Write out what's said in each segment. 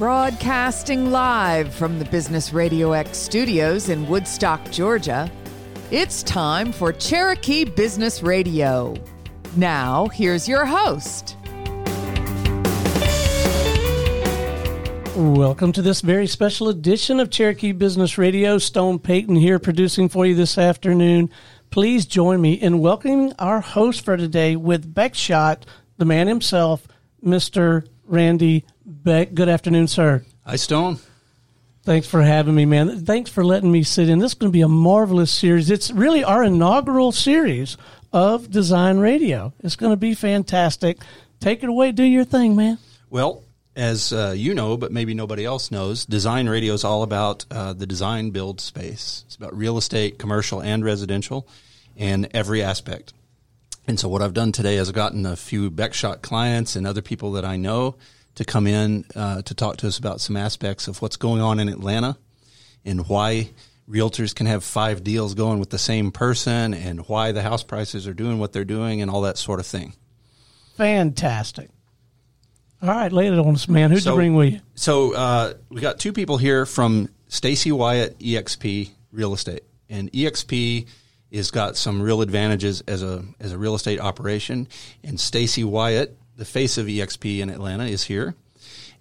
Broadcasting live from the Business Radio X studios in Woodstock, Georgia, it's time for Cherokee Business Radio. Now, here's your host. Welcome to this very special edition of Cherokee Business Radio. Stone Payton here producing for you this afternoon. Please join me in welcoming our host for today with Beckshot, the man himself, Mr. Randy Beck. Good afternoon, sir. Hi, Stone. Thanks for having me, man. Thanks for letting me sit in. This is going to be a marvelous series. It's really our inaugural series of Design Radio. It's going to be fantastic. Take it away. Do your thing, man. Well, as uh, you know, but maybe nobody else knows, Design Radio is all about uh, the design build space. It's about real estate, commercial, and residential, and every aspect. And so, what I've done today is I've gotten a few Beckshot clients and other people that I know to come in uh, to talk to us about some aspects of what's going on in Atlanta and why realtors can have five deals going with the same person and why the house prices are doing what they're doing and all that sort of thing. Fantastic. All right, lay it on us, man. Who'd So- you bring with you? So uh, we got two people here from Stacy Wyatt EXP Real Estate, and EXP has got some real advantages as a as a real estate operation. And Stacy Wyatt, the face of EXP in Atlanta, is here,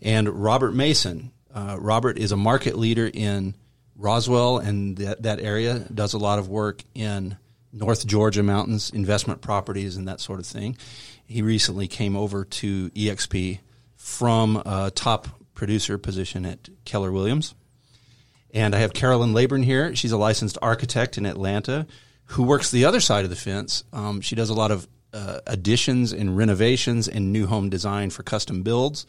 and Robert Mason. Uh, Robert is a market leader in Roswell and that that area. Does a lot of work in North Georgia mountains, investment properties, and that sort of thing. He recently came over to EXP from a top producer position at Keller Williams. And I have Carolyn Laburn here. She's a licensed architect in Atlanta who works the other side of the fence. Um, she does a lot of uh, additions and renovations and new home design for custom builds.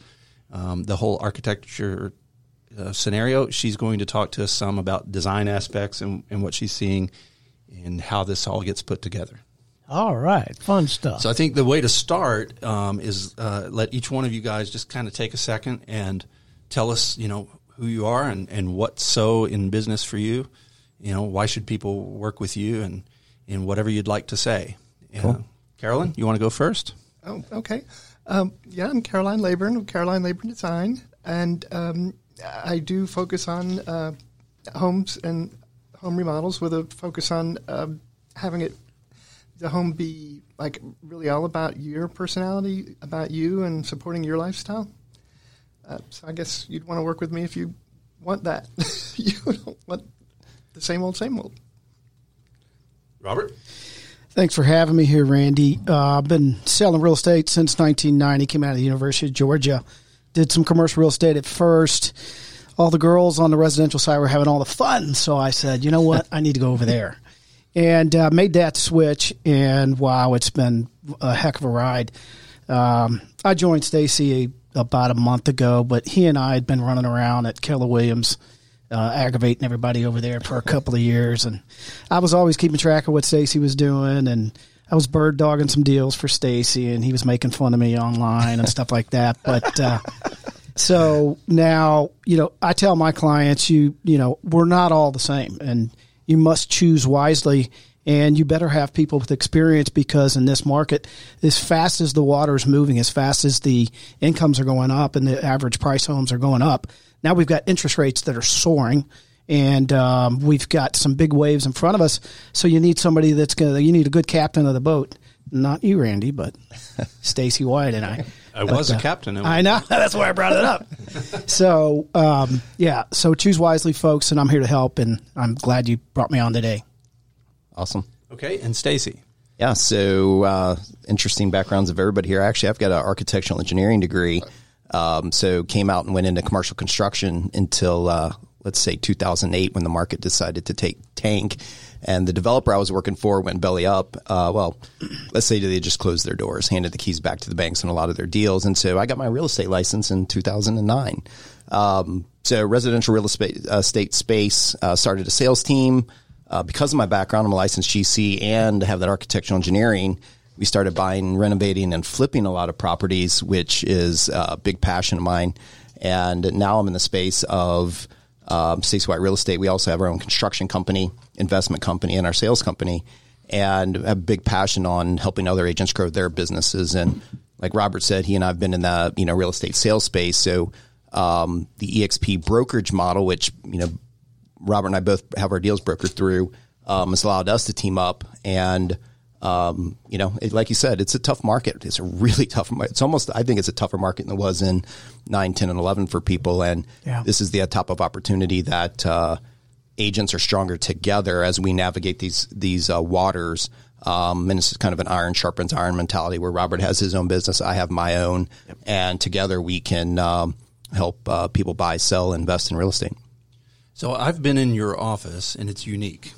Um, the whole architecture uh, scenario. She's going to talk to us some about design aspects and, and what she's seeing and how this all gets put together. All right, fun stuff. So I think the way to start um, is uh, let each one of you guys just kind of take a second and tell us, you know, who you are and, and what's so in business for you. You know, why should people work with you and, and whatever you'd like to say. Uh, Carolyn, you want to go first? Oh, okay. Um, yeah, I'm Caroline Laburn of Caroline Laburn Design, and um, I do focus on uh, homes and home remodels with a focus on um, having it the home be like really all about your personality, about you, and supporting your lifestyle. Uh, so I guess you'd want to work with me if you want that. you don't want the same old, same old. Robert? Thanks for having me here, Randy. Uh, I've been selling real estate since 1990. Came out of the University of Georgia. Did some commercial real estate at first. All the girls on the residential side were having all the fun, so I said, you know what, I need to go over there, and uh, made that switch. And wow, it's been a heck of a ride. Um, I joined Stacy about a month ago, but he and I had been running around at Keller Williams uh, aggravating everybody over there for a couple of years, and I was always keeping track of what Stacy was doing, and I was bird dogging some deals for Stacy, and he was making fun of me online and stuff like that. But uh, so now, you know, I tell my clients, you you know, we're not all the same, and you must choose wisely. And you better have people with experience because in this market, as fast as the water is moving, as fast as the incomes are going up and the average price homes are going up, now we've got interest rates that are soaring and um, we've got some big waves in front of us. So you need somebody that's going to, you need a good captain of the boat. Not you, Randy, but Stacy White and I. I But, was a uh, captain. I know. That's why I brought it up. so, um, yeah. So choose wisely, folks, and I'm here to help. And I'm glad you brought me on today. Awesome. Okay, and Stacy. Yeah. So uh, interesting backgrounds of everybody here. Actually, I've got an architectural engineering degree. Um, so came out and went into commercial construction until uh, let's say 2008 when the market decided to take tank. And the developer I was working for went belly up. Uh, well, let's say they just closed their doors, handed the keys back to the banks on a lot of their deals. And so I got my real estate license in 2009. Um, so residential real estate, uh, space, uh, started a sales team. Uh, because of my background, I'm a licensed GC and have that architectural engineering. We started buying, renovating, and flipping a lot of properties, which is a big passion of mine. And now I'm in the space of um, Stacy White Real Estate. We also have our own construction company, investment company, and our sales company, and have a big passion on helping other agents grow their businesses. And like Robert said, he and I have been in the you know real estate sales space, so um, the EXP brokerage model, which you know Robert and I both have our deals brokered through, um, has allowed us to team up and. Um, you know, it, like you said, it's a tough market. It's a really tough. It's almost, I think, it's a tougher market than it was in 9, 10, and eleven for people. And Yeah. this is the top of opportunity that uh, agents are stronger together as we navigate these these uh, waters. Um, and it's kind of an iron sharpens iron mentality where Robert has his own business, I have my own, and together we can um, help uh, people buy, sell, invest in real estate. So I've been in your office, and it's unique.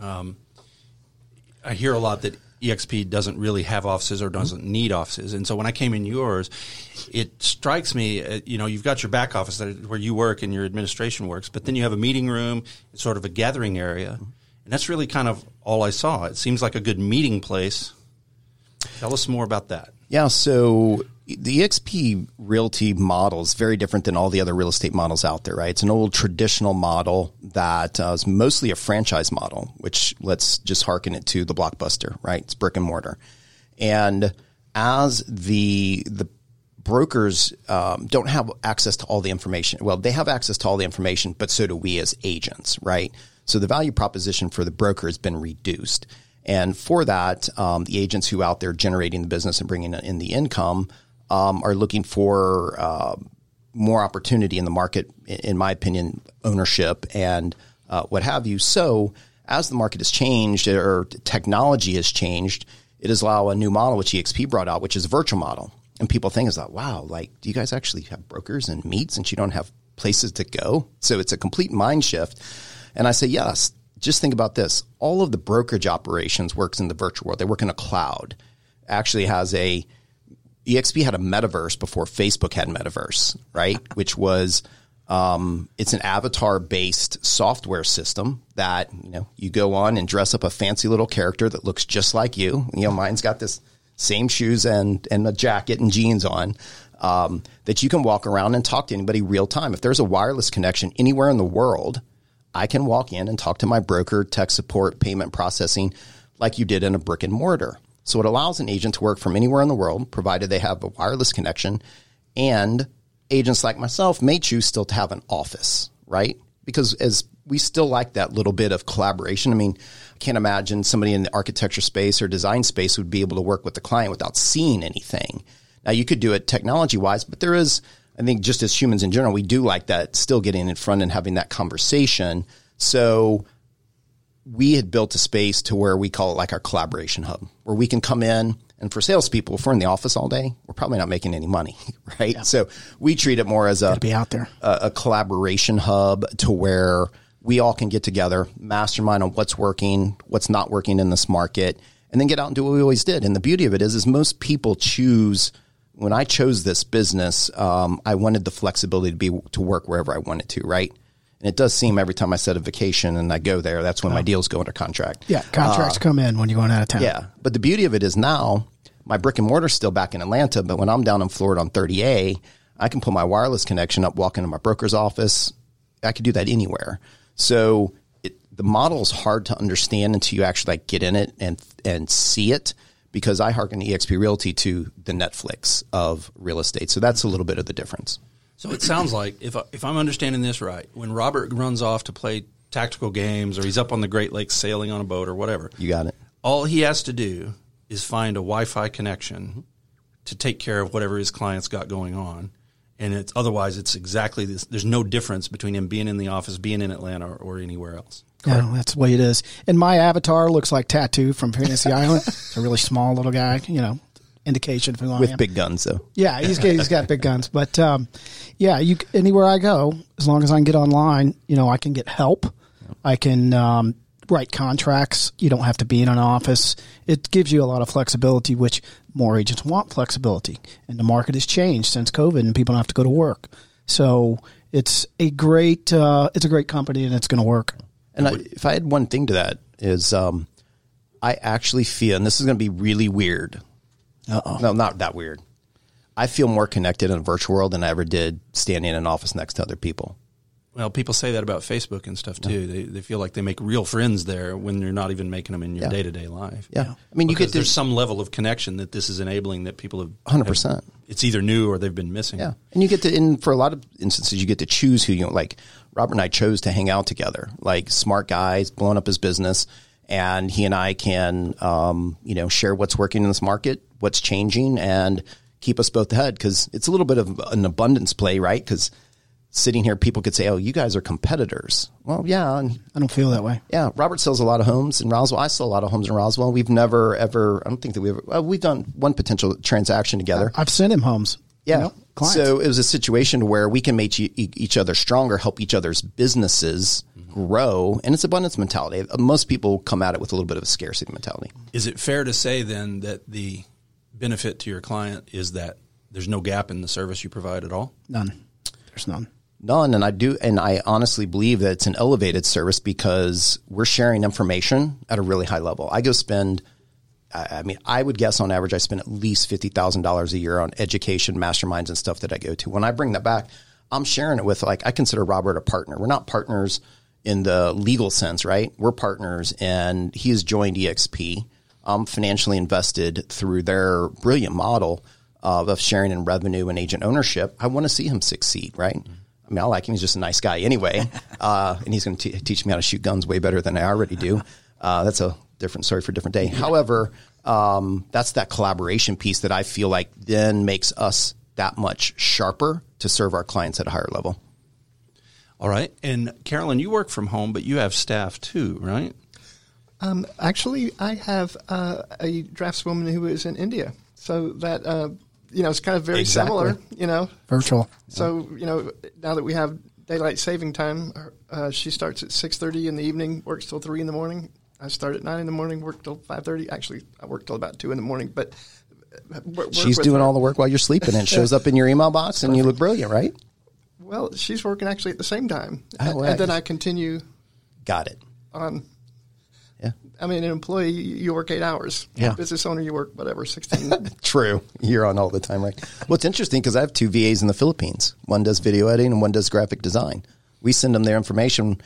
Um, I hear a lot that EXP doesn't really have offices or doesn't need offices, and so when I came in yours, it strikes me. Uh, you know, you've got your back office that, where you work and your administration works, but then you have a meeting room, it's sort of a gathering area, and that's really kind of all I saw. It seems like a good meeting place. Tell us more about that. Yeah, so the EXP realty model is very different than all the other real estate models out there, right? It's an old traditional model that uh, is mostly a franchise model, which let's just hearken it to the blockbuster, right? It's brick and mortar. And as the the brokers um, don't have access to all the information. Well, they have access to all the information, but so do we as agents, right? So the value proposition for the broker has been reduced. And for that, um, the agents who are out there generating the business and bringing in the income um, are looking for uh, more opportunity in the market, in my opinion, ownership and uh, what have you. So as the market has changed or technology has changed, it has allowed a new model, which EXP brought out, which is a virtual model. And people think is that, wow, like, do you guys actually have brokers and meets and you don't have places to go? So it's a complete mind shift. And I say, yes, just think about this. All of the brokerage operations works in the virtual world. They work in a cloud. Actually has a EXP had a metaverse before Facebook had metaverse, right? Which was um, it's an avatar based software system that you know you go on and dress up a fancy little character that looks just like you. You know, mine's got this same shoes and and a jacket and jeans on. Um, that you can walk around and talk to anybody real time. If there's a wireless connection anywhere in the world, I can walk in and talk to my broker, tech support, payment processing, like you did in a brick and mortar. So it allows an agent to work from anywhere in the world, provided they have a wireless connection. And agents like myself may choose still to have an office, right? Because as we still like that little bit of collaboration. I mean, I can't imagine somebody in the architecture space or design space would be able to work with the client without seeing anything. Now you could do it technology wise, but there is, I think just as humans in general, we do like that still getting in front and having that conversation. So we had built a space to where we call it like our collaboration hub, where we can come in and for salespeople, if we're in the office all day, we're probably not making any money, right? So we treat it more as a be out there. a, a collaboration hub to where we all can get together, mastermind on what's working, what's not working in this market, and then get out and do what we always did. And the beauty of it is, is most people choose. When I chose this business, um, I wanted the flexibility to be to work wherever I wanted to, right? And it does seem every time I set a vacation and I go there, that's when my oh. deals go under contract. Yeah, contracts uh, come in when you're going out of town. Yeah. But the beauty of it is now my brick and mortar's still back in Atlanta, but when I'm down in Florida on 30A, I can pull my wireless connection up, walk into my broker's office. I could do that anywhere. So it, the model is hard to understand until you actually like get in it and and see it because I hearken EXP Realty to the Netflix of real estate. So that's a little bit of the difference. So it sounds like if I, if I'm understanding this right, when Robert runs off to play tactical games or he's up on the Great Lakes sailing on a boat or whatever, You got it. all he has to do is find a Wi-Fi connection to take care of whatever his clients got going on. And it's otherwise it's exactly this. There's no difference between him being in the office, being in Atlanta, or, or anywhere else. Yeah, that's the way it is. And my avatar looks like Tattoo from Fantasy Island. It's a really small little guy, you know, indication of who I With am. big guns, though. Yeah, he's got, he's got big guns. But um, yeah, you anywhere I go, as long as I can get online, you know, I can get help. I can um, write contracts. You don't have to be in an office. It gives you a lot of flexibility, which more agents want flexibility. And the market has changed since COVID, and people don't have to go to work. So it's a great uh, it's a great company, and it's going to work. And I, if I had one thing to that is, um, I actually feel, and this is going to be really weird. Uh-oh. No, not that weird. I feel more connected in a virtual world than I ever did standing in an office next to other people. Well, people say that about Facebook and stuff too. They, they feel like they make real friends there when you're not even making them in your day to day life. Yeah. I mean, you Because get there's some level of connection that this is enabling that people have 100%. have- It's either new or they've been missing. Yeah, and you get to in for a lot of instances you get to choose who you like. Robert and I chose to hang out together, like smart guys, blowing up his business, and he and I can, um, you know, share what's working in this market, what's changing, and keep us both ahead because it's a little bit of an abundance play, right? Because sitting here, people could say, "Oh, you guys are competitors." Well, yeah, and I don't feel that way. yeah, Robert sells a lot of homes in Roswell. I sell a lot of homes in Roswell. We've never ever. I don't think that we ever. Well, we've done one potential transaction together. I've sent him homes. Yeah. you know, clients. So it was a situation where we can make e- each other stronger, help each other's businesses grow, and it's abundance mentality. Most people come at it with a little bit of a scarcity mentality. Is it fair to say then that the benefit to your client is that there's no gap in the service you provide at all? none. There's none. None, and I do, and I honestly believe that it's an elevated service because we're sharing information at a really high level. I go spend, I I mean, I would guess on average, I spend at least fifty thousand dollars a year on education, masterminds, and stuff that I go to. When I bring that back, I'm sharing it with like I consider Robert a partner. We're not partners in the legal sense, right? We're partners, and he has joined EXP. I'm financially invested through their brilliant model of, of sharing in revenue and agent ownership. I want to see him succeed, right? I mean, I like him. He's just a nice guy anyway. Uh, and he's going to teach me how to shoot guns way better than I already do. Uh, that's a different story for a different day. However, um, that's that collaboration piece that I feel like then makes us that much sharper to serve our clients at a higher level. All right. And Carolyn, you work from home, but you have staff too, right? Um, actually, I have uh, a draftswoman who is in India, so that uh, you know it's kind of very Exactly. similar. You know, Virtual. so you know now that we have daylight saving time, uh, she starts at six thirty in the evening, works till three in the morning. I start at nine in the morning, work till five thirty. Actually, I work till about two in the morning, but uh, work She's with doing her. all the work while you're sleeping and it shows up in your email box and you look brilliant, right? Well, she's working actually at the same time, Oh, and, right. and then I continue Got it. on. Yeah. I mean, an employee, you work eight hours. Yeah. Business owner, you work whatever, sixteen. True. You're on all the time, right? Well, it's interesting because I have two VAs in the Philippines. One does video editing and one does graphic design. We send them their information.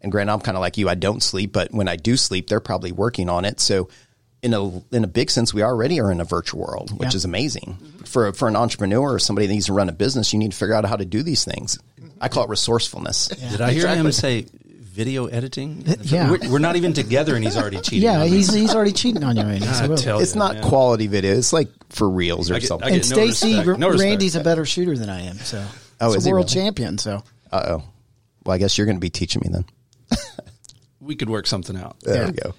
And granted, I'm kind of like you. I don't sleep, but when I do sleep, they're probably working on it. So, in a in a big sense, we already are in a virtual world, which Yeah. is amazing for for an entrepreneur or somebody that needs to run a business. You need to figure out how to do these things. I call it resourcefulness. Did I hear him say video editing? Yeah. We're, we're not even together and he's already cheating. Yeah, on me. he's he's already cheating on you, Randy. I So really. tell It's you, not man. quality video. It's like for reels or I get- something. I and no Stacy, respect. No. Randy's a better shooter than I am. So, Oh, he's is a he world really? champion. So, Uh oh. Well, I guess you're going to be teaching me then. We could work something out. There Yeah. we go.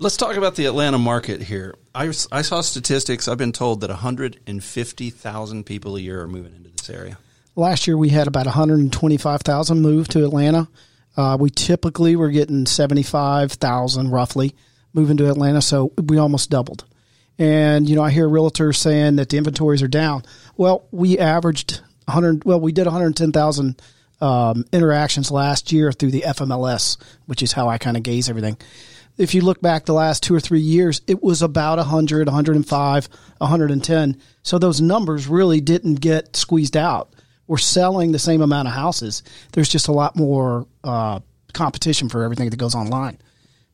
Let's talk about the Atlanta market here. I, I saw statistics. I've been told that 150,000 people a year are moving into this area. last year we had about 125,000 move to Atlanta. Uh, we typically were getting 75,000 roughly moving to Atlanta, so we almost doubled. And you know, I hear realtors saying that the inventories are down. Well, we averaged 100. Well, we did 110,000 um, interactions last year through the FMLS, which is how I kind of gaze everything. If you look back the last two or three years, it was about 100, 105, 110. So those numbers really didn't get squeezed out. We're selling the same amount of houses. There's just a lot more uh, competition for everything that goes online.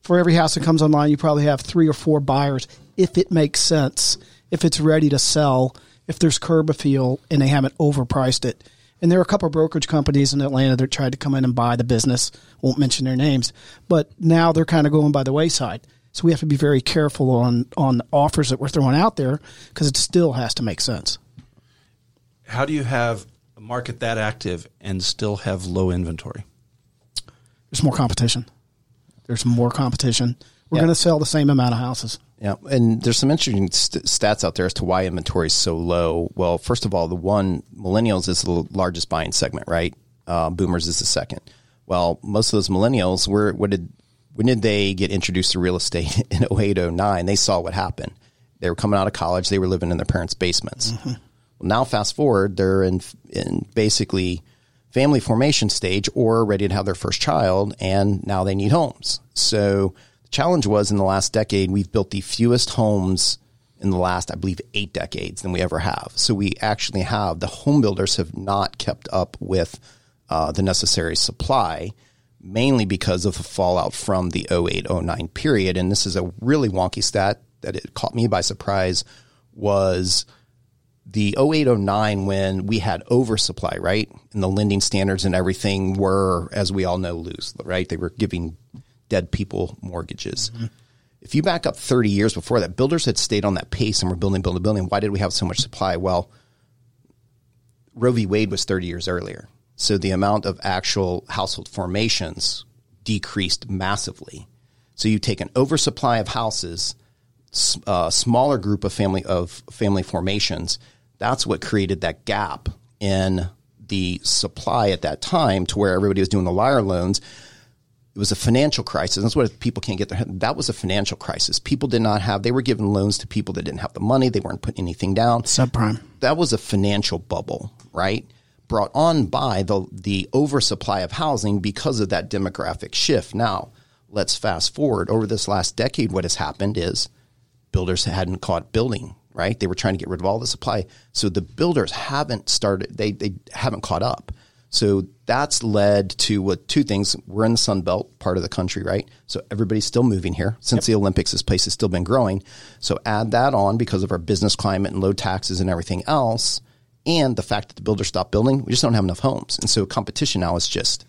For every house that comes online, you probably have three or four buyers if it makes sense, if it's ready to sell, if there's curb appeal and they haven't overpriced it. And there are a couple of brokerage companies in Atlanta that tried to come in and buy the business. Won't mention their names, but now they're kind of going by the wayside. So we have to be very careful on on offers that we're throwing out there because it still has to make sense. How do you have a market that active and still have low inventory? There's more competition. There's more competition. We're Yeah. going to sell the same amount of houses. Yeah, and there's some interesting st- stats out there as to why inventory is so low. Well, first of all, the one millennials is the largest buying segment, right? Uh, boomers is the second. Well, most of those millennials were what did when did they get introduced to real estate in 08, 09? They saw what happened. They were coming out of college. They were living in their parents' basements. Well, now fast forward, they're in in basically family formation stage or ready to have their first child, and now they need homes. So the challenge was in the last decade, we've built the fewest homes in the last, I believe, eight decades than we ever have. So we actually have the home builders have not kept up with uh, the necessary supply, mainly because of the fallout from the 08 09 period. And this is a really wonky stat that it caught me by surprise was the 08 09 when we had oversupply, right? And the lending standards and everything were, as we all know, loose, right? They were giving dead people mortgages. Mm-hmm. If you back up 30 years before that, builders had stayed on that pace and were building, building, building. Why did we have so much supply? Well, Roe v. Wade was 30 years earlier. So the amount of actual household formations decreased massively. So you take an oversupply of houses, a uh, smaller group of family of family formations. That's what created that gap in the supply at that time to where everybody was doing the liar loans. It was a financial crisis. That's what people can't get their head. That was a financial crisis. People did not have, they were giving loans to people that didn't have the money. They weren't putting anything down. Subprime. That was a financial bubble, right? Brought on by the, the oversupply of housing because of that demographic shift. Now, let's fast forward over this last decade. What has happened is builders hadn't caught building, right? They were trying to get rid of all the supply. So the builders haven't started, they, they haven't caught up. So that's led to what two things. We're in the Sun Belt part of the country, right? So everybody's still moving here. Since the Olympics, this place has still been growing. So add that on because of our business climate and low taxes and everything else, and the fact that the builders stopped building, we just don't have enough homes. And so competition now is just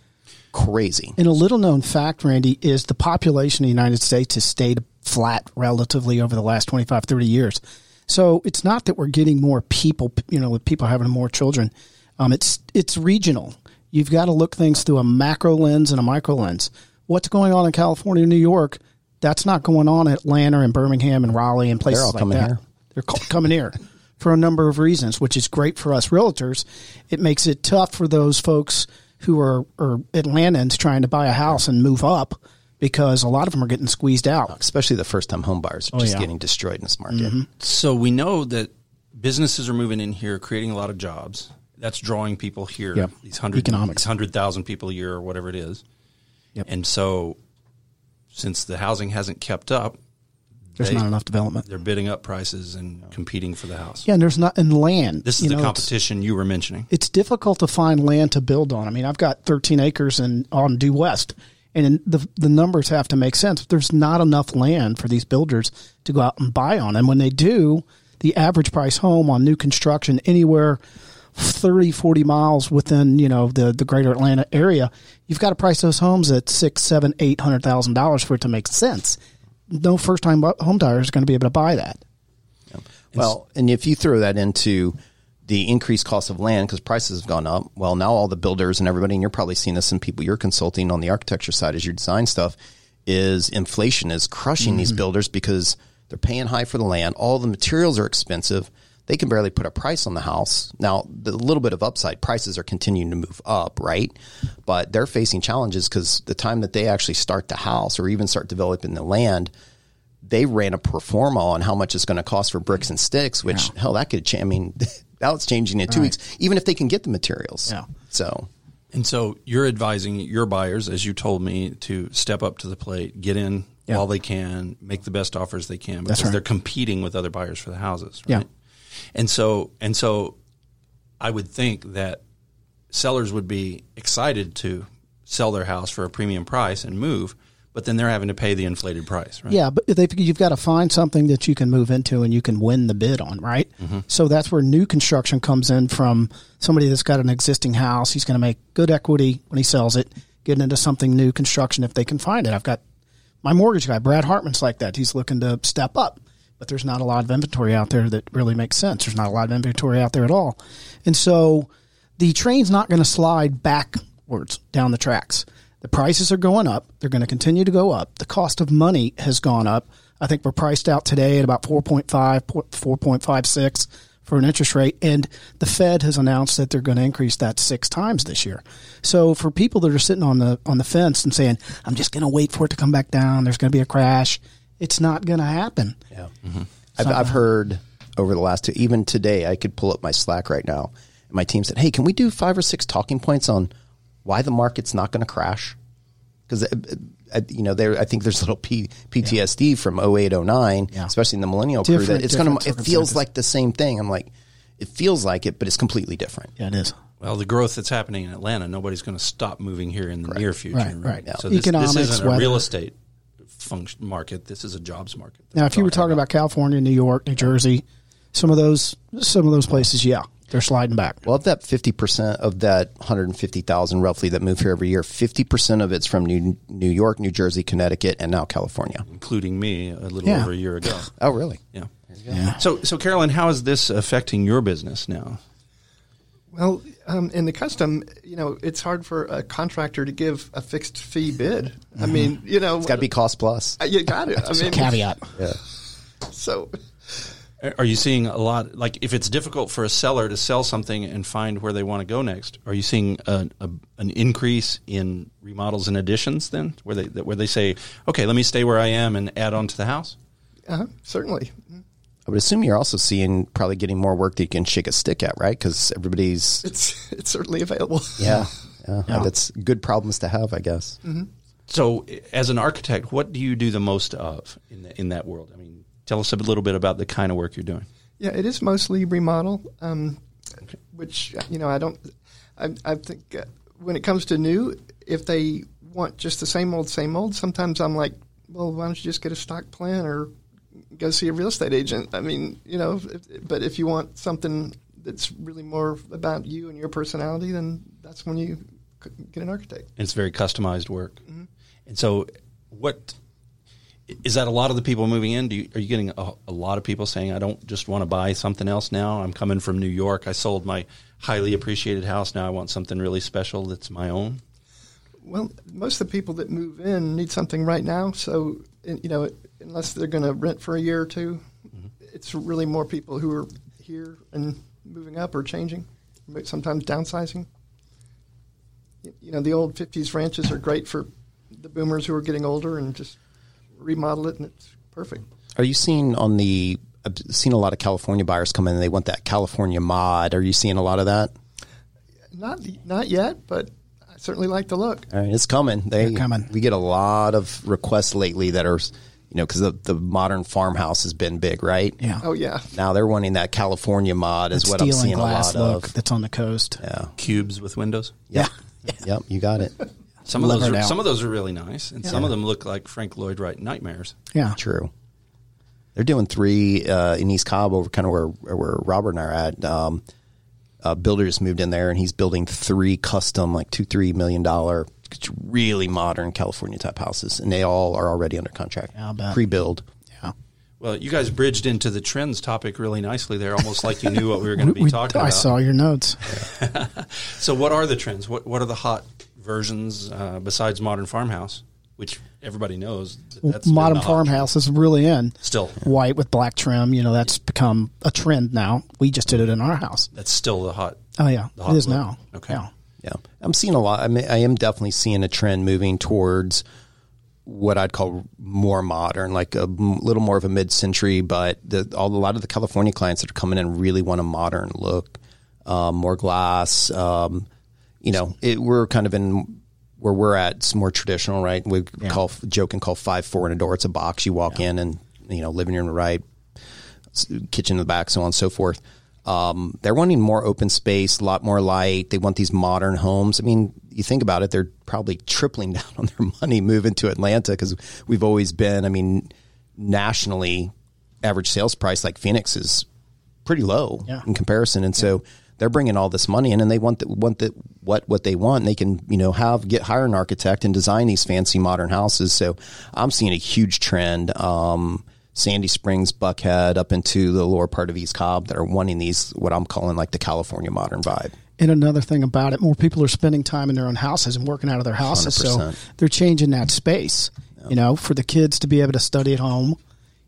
crazy. And a little known fact, Randy, is the population of the United States has stayed flat relatively over the last 25, 30 years. So it's not that we're getting more people, you know, with people having more children. Um, it's it's regional. You've got to look things through a macro lens and a micro lens. What's going on in California, New York? That's not going on in Atlanta and Birmingham and Raleigh and places They're all like coming that. here. They're co- coming here for a number of reasons, which is great for us realtors. It makes it tough for those folks who are, are Atlantans trying to buy a house and move up because a lot of them are getting squeezed out. Especially the first time home buyers are oh, just yeah. getting destroyed in this market. Mm-hmm. So we know that businesses are moving in here, creating a lot of jobs. That's drawing people here. Yep. These hundred these hundred thousand people a year or whatever it is. Yep. And so, since the housing hasn't kept up, There's they- not enough development. They're bidding up prices and competing for the house. Yeah, and there's not in land. This is the know, competition you were mentioning. it's difficult to find land to build on. I mean, I've got 13 acres in on due west, and the the numbers have to make sense. There's not enough land for these builders to go out and buy on, and when they do, the average price home on new construction anywhere 30, 40 miles within you know the the greater Atlanta area, you've got to price those homes at six, seven, eight hundred thousand dollars for it to make sense. No first time home buyer is going to be able to buy that. Well, and if you throw that into the increased cost of land because prices have gone up, well, now all the builders and everybody, and you're probably seeing this in people you're consulting on the architecture side as you design stuff, is inflation is crushing these mm-hmm. builders because they're paying high for the land. All the materials are expensive. They can barely put a price on the house. Now, the little bit of upside, prices are continuing to move up, right? But they're facing challenges because the time that they actually start the house or even start developing the land, they ran a pro forma on how much it's going to cost for bricks and sticks, which hell, that could change. I mean, now it's changing in two weeks, even if they can get the materials. Yeah. So, And so you're advising your buyers, as you told me, to step up to the plate, get in Yeah. while they can, make the best offers they can because right. they're competing with other buyers for the houses. Yeah. And so and so I would think that sellers would be excited to sell their house for a premium price and move, but then they're having to pay the inflated price, right? Yeah, but you've got to find something that you can move into and you can win the bid on, right? Mm-hmm. So that's where new construction comes in from somebody that's got an existing house. He's going to make good equity when he sells it, get into something new construction if they can find it. I've got my mortgage guy, Brad Hartman's like that. He's looking to step up, but there's not a lot of inventory out there that really makes sense. There's not a lot of inventory out there at all. And so the train's not going to slide backwards down the tracks. The prices are going up. They're going to continue to go up. The cost of money has gone up. I think we're priced out today at about 4.5, 4.56 for an interest rate. And the Fed has announced that they're going to increase that six times this year. So for people that are sitting on the, on the fence and saying, I'm just going to wait for it to come back down, there's going to be a crash, it's not going to happen. yeah. Mm-hmm. I've, I've uh, heard over the last two, even today, I could pull up my Slack right now. And my team said, Hey, can we do five or six talking points on why the market's not going to crash? Because, uh, uh, you know, there, I think there's a little P, PTSD from 08, 09, Yeah. especially in the millennial crew, that it's going to, it feels like the same thing. I'm like, it feels like it, but it's completely different. Yeah, it is. Well, the growth that's happening in Atlanta, nobody's going to stop moving here in the near future. Right, right. So this, Economics, this isn't a weather. real estate function market. This is a jobs market. Now, if you were talking about California, New York, New Jersey, some of those some of those places, yeah, they're sliding back. Well, of that 50% of that 150,000 roughly that move here every year, 50% of it's from New, New York, New Jersey, Connecticut, and now California. including me a little Yeah. over a year ago. Oh, really? Yeah. Yeah. So, so Carolyn, how is this affecting your business now? Well, um, in the custom, you know, it's hard for a contractor to give a fixed fee bid. I mean, you know, It's got to be cost plus. uh, you got it. I mean, Caveat. so Are you seeing a lot? Like, if it's difficult for a seller to sell something and find where they want to go next, are you seeing a, a, an increase in remodels and additions? Then, where they where they say, "Okay, let me stay where I am and add on to the house." Uh-huh, certainly, I would assume you're also seeing probably getting more work that you can shake a stick at, right? Because everybody's, it's it's certainly available. yeah, yeah, that's good problems to have, I guess. So, as an architect, what do you do the most of in the, in that world? I mean, tell us a little bit about the kind of work you're doing. Yeah, it is mostly remodel, um, which you know I don't. I, I think uh, when it comes to new, if they want just the same old, same old, sometimes I'm like, well, why don't you just get a stock plan or go see a real estate agent? I mean, you know, if, but if you want something that's really more about you and your personality, then that's when you get an architect. And it's very customized work. Mm-hmm. And so, what is that? A lot of the people moving in. Do you, are you getting a, a lot of people saying, "I don't just want to buy something else now. I'm coming from New York. I sold my highly appreciated house. Now I want something really special that's my own." Well, most of the people that move in need something right now. So, you know, unless they're going to rent for a year or 2 mm-hmm. it's really more people who are here and moving up or changing, but sometimes downsizing. You know, the old 50s ranches are great for the boomers who are getting older and just remodel it, and it's perfect. Are you seeing on the? I've seen a lot of California buyers come in and they want that California mod. Are you seeing a lot of that? Not not yet, but certainly like the look. All right, it's coming. They They're coming. We get a lot of requests lately that are, you know, because the, the modern farmhouse has been big, right? Yeah. Oh yeah, Now they're wanting that California mod, is That what I'm steel and seeing a lot look of. that's on the coast. Yeah. Cubes with windows. Yep. yep. You got it. Some of those, are, out. some of those are really nice, and some of them look like Frank Lloyd Wright nightmares. Yeah. True. They're doing three uh, in East Cobb over kind of where where Robert and I are at. Um, a builder just moved in there and he's building three custom, like two three million dollar, really modern California type houses, and they all are already under contract, Yeah, I'll pre build. Yeah. Well, you guys bridged into the trends topic really nicely there, almost like you knew what we were going to be We- talking I about. I saw your notes. So, what are the trends? What What are the hot versions uh, besides Modern Farmhouse, which everybody knows? That that's Modern farmhouse is really in. Still. white with black trim. You know that's become a trend now. We just did it in our house. That's still the hot. Oh yeah, The it hot is look. now. Okay. Yeah. Yeah, I'm seeing a lot. I mean, I am definitely seeing a trend moving towards what I'd call more modern, like a little more of a mid-century. But the, all, a lot of the California clients that are coming in really want a modern look, um, more glass. Um, you know, it, we're kind of in where we're at. It's more traditional, right? We call joke and call five four in a door. It's a box. You walk in, and you know, living room to the right, kitchen in the back, so on and so forth. Um, they're wanting more open space, a lot more light. They want these modern homes. I mean, you think about it, they're probably tripling down on their money moving to Atlanta because we've always been, I mean, nationally, average sales price like Phoenix is pretty low Yeah. in comparison. And so they're bringing all this money in and they want the, want the, what, what they want. And they can, you know, have, get, hire an architect and design these fancy modern houses. So I'm seeing a huge trend. Um, Sandy Springs, Buckhead, up into the lower part of East Cobb that are wanting these, what I'm calling like the California modern vibe. And another thing about it, more people are spending time in their own houses and working out of their houses, so 100%. they're changing that space. You know, for the kids to be able to study at home,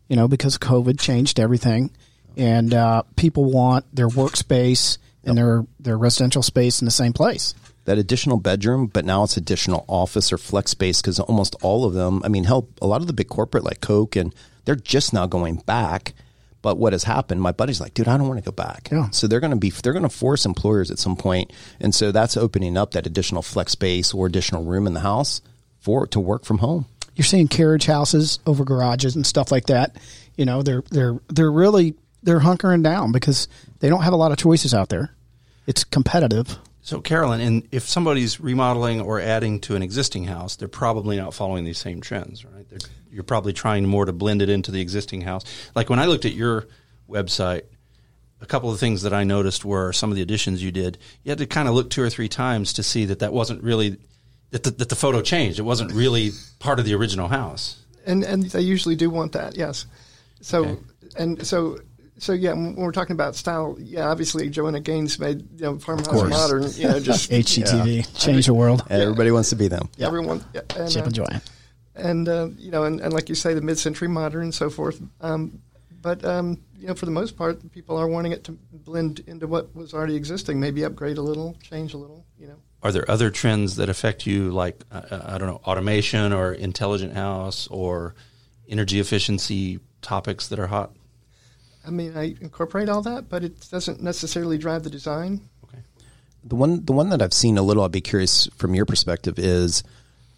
you know, because COVID changed everything, and uh, people want their workspace and their their residential space in the same place. that additional bedroom, but now it's additional office or flex space because almost all of them, I mean, help a lot of the big corporate like Coke and they're just now going back. But what has happened? My buddy's like, dude, I don't want to go back. Yeah. So they're going to be, they're going to force employers at some point, and so that's opening up that additional flex space or additional room in the house for to work from home. You're seeing carriage houses over garages and stuff like that. You know, they're they're they're really they're hunkering down because they don't have a lot of choices out there. It's competitive. So, Carolyn, and if somebody's remodeling or adding to an existing house, they're probably not following these same trends, right? They're, you're probably trying more to blend it into the existing house. Like when I looked at your website, a couple of things that I noticed were some of the additions you did. You had to kind of look two or three times to see that that wasn't really that the, that the photo changed. It wasn't really part of the original house. And and they usually do want that, yes. So Okay. and so so yeah, when we're talking about style, yeah, obviously Joanna Gaines made you know farmhouse modern, you know, just HGTV change the world. And everybody wants to be them. everyone. Yeah, and, Chip uh, and Joanne. and uh, you know, and, and like you say, the mid-century modern and so forth. Um, but um, you know, for the most part, people are wanting it to blend into what was already existing. Maybe upgrade a little, change a little. You know, Are there other trends that affect you, like uh, I don't know, automation or intelligent house or energy efficiency topics that are hot? I mean, I incorporate all that, but it doesn't necessarily drive the design. Okay. The one, the one that I've seen a little, I'd be curious from your perspective is,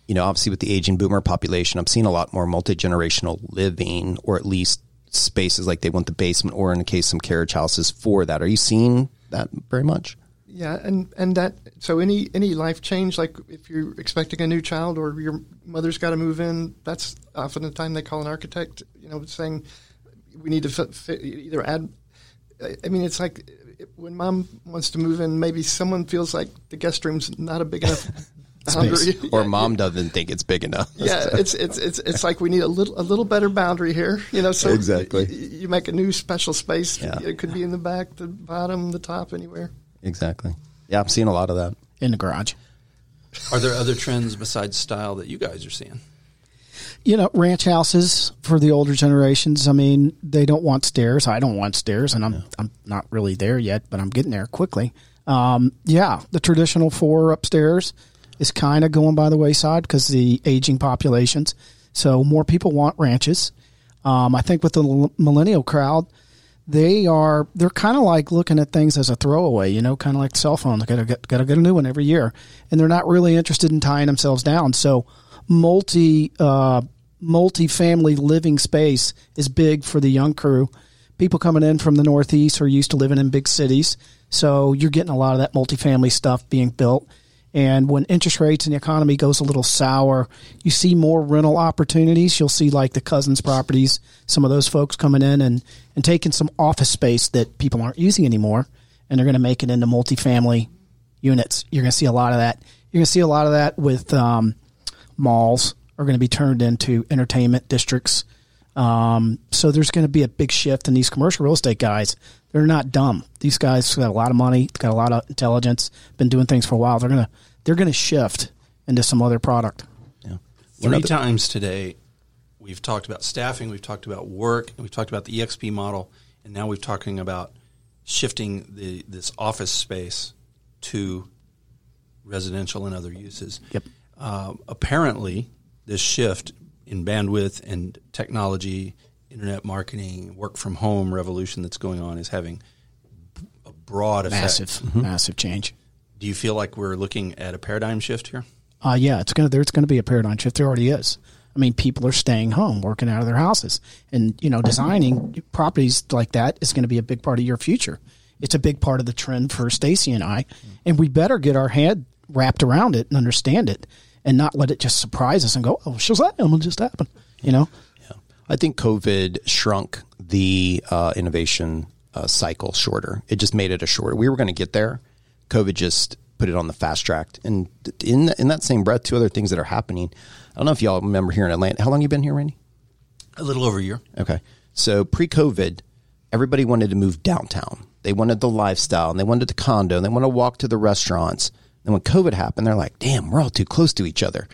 you know, obviously with the aging boomer population, I'm seeing a lot more multi generational living, or at least spaces like they want the basement, or in the case some carriage houses for that. Are you seeing that very much? Yeah, and and that so any any life change, like if you're expecting a new child or your mother's got to move in, that's often the time they call an architect. You know, saying we need to fit, fit, either add. I- I mean, it's like when mom wants to move in, maybe someone feels like the guest room's not a big enough boundary. Or Yeah, mom doesn't think it's big enough. yeah, it's it's it's it's like we need a little a little better boundary here. You know, so Exactly. y- you make a new special space. Yeah. It could be in the back, the bottom, the top, anywhere. exactly. Yeah, I'm seeing a lot of that. in the garage. Are there other trends besides style that you guys are seeing? You know, ranch houses for the older generations. I mean, they don't want stairs. I don't want stairs, and I'm I'm not really there yet, but I'm getting there quickly. Um, yeah, the traditional four upstairs is kind of going by the wayside because the aging populations. So more people want ranches. Um, I think with the millennial crowd, they are they're kind of like looking at things as a throwaway, you know, kind of like cell phones. Got to get got to get a new one every year, and they're not really interested in tying themselves down. So multi uh, multi-family living space is big for the young crew. People coming in from the Northeast are used to living in big cities, so you're getting a lot of that multifamily stuff being built. And when interest rates and the economy goes a little sour, you see more rental opportunities. You'll see like the cousins properties, some of those folks coming in and, and taking some office space that people aren't using anymore, and they're going to make it into multifamily units. You're going to see a lot of that. You're going to see a lot of that with um, malls are going to be turned into entertainment districts. Um, so there's going to be a big shift, in these commercial real estate guys, they're not dumb. These guys got a lot of money, got a lot of intelligence, been doing things for a while. They're gonna they're gonna shift into some other product. Yeah. Three times today, we've talked about staffing, we've talked about work, and we've talked about the EXP model, and now we're talking about shifting the this office space to residential and other uses. Yep. Uh, apparently, this shift in bandwidth and technology, internet marketing, work from home revolution that's going on is having a broad effect. Massive, massive change. Do you feel like we're looking at a paradigm shift here? Uh, yeah, it's gonna there's gonna be a paradigm shift. There already is. I mean, people are staying home, working out of their houses, and you know, designing properties like that is going to be a big part of your future. It's a big part of the trend for Stacy and I, and we better get our head wrapped around it and understand it, and not let it just surprise us and go, "Oh, Shazam! It just happen, you know. Yeah. I think COVID shrunk the uh, innovation uh, cycle shorter. It just made it a shorter. We were going to get there. COVID just put it on the fast track. And in in that same breath, two other things that are happening. I don't know if y'all remember here in Atlanta. How long you been here, Randy? A little over a year. Okay. So pre COVID, everybody wanted to move downtown. They wanted the lifestyle and they wanted the condo and they want to walk to the restaurants. And when COVID happened, they're like, damn, we're all too close to each other.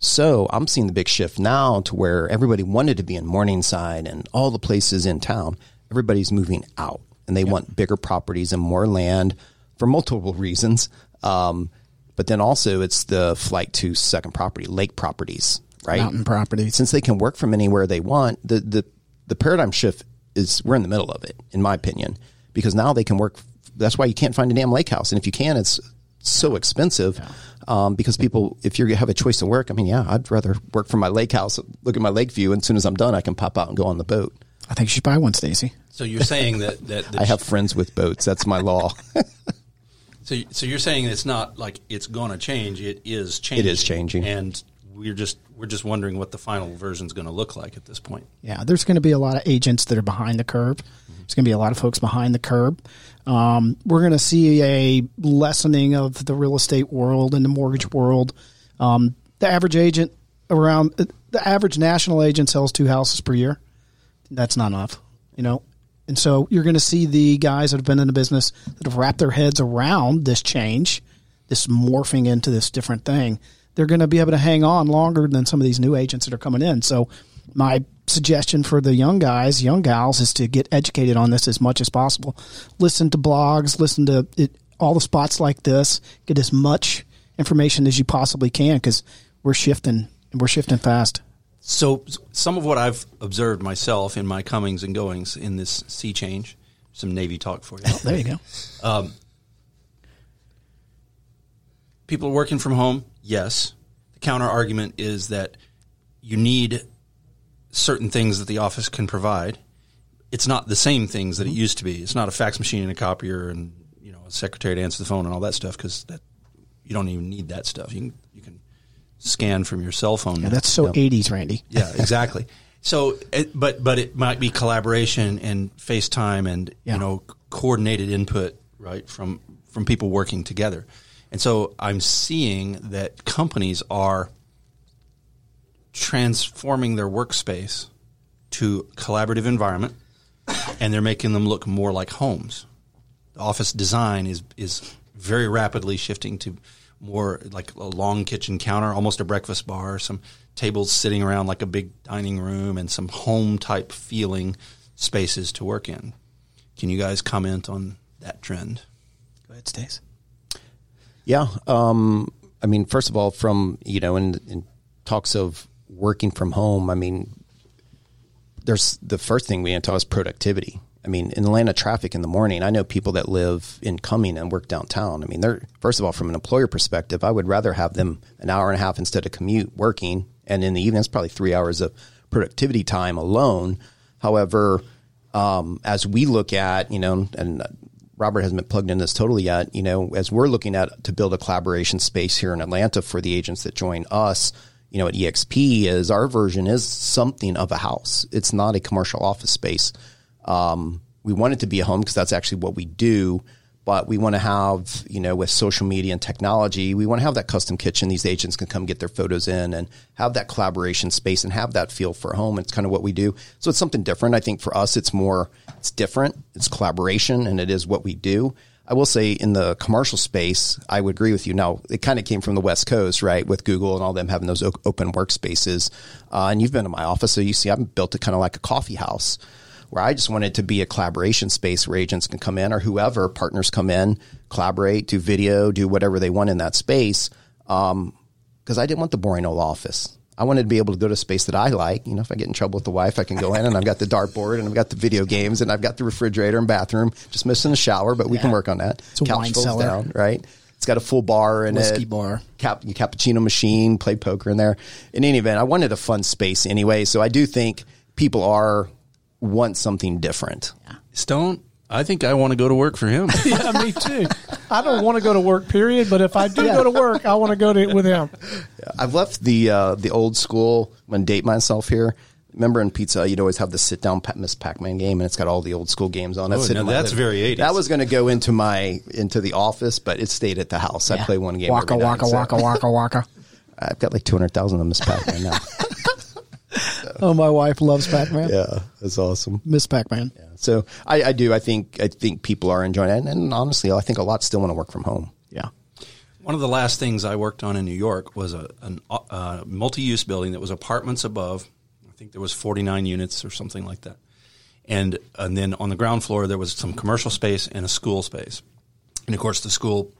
So I'm seeing the big shift now to where everybody wanted to be in Morningside and all the places in town. Everybody's moving out and they want bigger properties and more land for multiple reasons. Um, but then also it's the flight to second property, lake properties, right? Mountain properties. since they can work from anywhere they want, the the the paradigm shift is we're in the middle of it, in my opinion, because now they can work. That's why you can't find a damn lake house, and if you can, it's so expensive. Um, because people, if you have a choice to work, I mean, yeah, I'd rather work from my lake house, look at my lake view, and as soon as I'm done, I can pop out and go on the boat. I think you should buy one, Stacy. So you're saying that that the I have friends with boats. That's my law. So, so you're saying it's not like it's going to change. It is changing. It is changing. and we're just we're just wondering what the final version is going to look like at this point. Yeah, there's going to be a lot of agents that are behind the curve. There's going to be a lot of folks behind the curve. Um, we're going to see a lessening of the real estate world and the mortgage world. Um, the average agent around the average national agent sells two houses per year. That's not enough, you know. And so you're going to see the guys that have been in the business that have wrapped their heads around this change, this morphing into this different thing. They're going to be able to hang on longer than some of these new agents that are coming in. So my suggestion for the young guys, young gals, is to get educated on this as much as possible. Listen to blogs, listen to it, all the spots like this. Get as much information as you possibly can because we're shifting. And we're shifting fast. So, some of what I've observed myself in my comings and goings in this sea change, some Navy talk for you. Oh, there you go. Um, people are working from home. Yes. The counter argument is that you need certain things that the office can provide. It's not the same things that it mm-hmm. used to be. It's not a fax machine and a copier and you know a secretary to answer the phone and all that stuff because that you don't even need that stuff. You can you can scan from your cell phone. Yeah, now. that's so 80s, Randy. Yeah, exactly. so, it, but but it might be collaboration and FaceTime and Yeah. you know coordinated input right from from people working together. And so I'm seeing that companies are transforming their workspace to collaborative environment and they're making them look more like homes. The office design is is very rapidly shifting to more like a long kitchen counter, almost a breakfast bar, some tables sitting around like a big dining room, and some home type feeling spaces to work in. Can you guys comment on that trend? Go ahead, Stace. Yeah. Um, I mean, first of all, from, you know, in, in talks of working from home, I mean, there's the first thing we talk is productivity. I mean, in Atlanta traffic in the morning, I know people that live in Cumming and work downtown. I mean, they're, first of all, from an employer perspective, I would rather have them an hour and a half instead of commute working. And in the evening, it's probably three hours of productivity time alone. However, um, as we look at, you know, and Robert hasn't been plugged in this totally yet, you know, as we're looking at to build a collaboration space here in Atlanta for the agents that join us, you know, at EXP is our version is something of a house. It's not a commercial office space. Um, we want it to be a home because that's actually what we do. But we want to have, you know, with social media and technology, we want to have that custom kitchen. These agents can come get their photos in and have that collaboration space and have that feel for home. It's kind of what we do. So it's something different. I think for us, it's more, it's different. It's collaboration and it is what we do. I will say in the commercial space, I would agree with you. Now, it kind of came from the West Coast, right, with Google and all them having those open workspaces. Uh, and you've been to my office, so you see I've built it kind of like a coffee house where I just want it to be a collaboration space where agents can come in or whoever partners come in, collaborate, do video, do whatever they want in that space. Um, cause I didn't want the boring old office. I wanted to be able to go to a space that I like. You know, if I get in trouble with the wife, I can go in and I've got the dartboard and I've got the video games and I've got the refrigerator and bathroom, just missing a shower, but we can work on that. It's a wine folds cellar. down, right? It's got a full bar and Whiskey it. bar. Cap, cappuccino machine, play poker in there. In any event, I wanted a fun space anyway. So I do think people are want something different. Stone, I think I want to go to work for him. yeah, me too. I don't want to go to work, period. But if I do go to work, I want to go to with him. I've left the uh, the old school. I'm gonna date myself here. Remember in pizza, you'd always have the sit down Miss Pac Man game, and it's got all the old school games on it. Oh, now that's very 80s. That was going to go into my into the office, but it stayed at the house. I play one game. Waka every night, waka so waka waka waka. I've got like two hundred thousand of Miss Pac Man now. Oh, my wife loves Pac Man. yeah, that's awesome. Miss Pac Man. So I, I do. I think I think people are enjoying it, and, and honestly, I think a lot still want to work from home. Yeah. One of the last things I worked on in New York was a an, uh, multi-use building that was apartments above. I think there was 49 units or something like that, and and then on the ground floor there was some commercial space and a school space, and of course the school,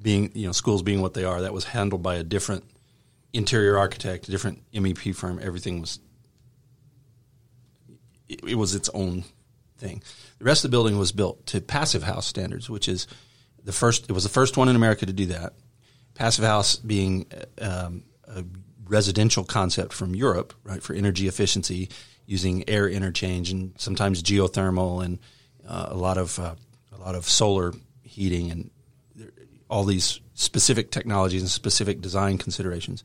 being you know schools being what they are, that was handled by a different interior architect, a different MEP firm. Everything was it, it was its own thing. The rest of the building was built to passive house standards, which is the first. It was the first one in America to do that. Passive house being um, a residential concept from Europe, right, for energy efficiency, using air interchange and sometimes geothermal and uh, a lot of uh, a lot of solar heating and all these specific technologies and specific design considerations,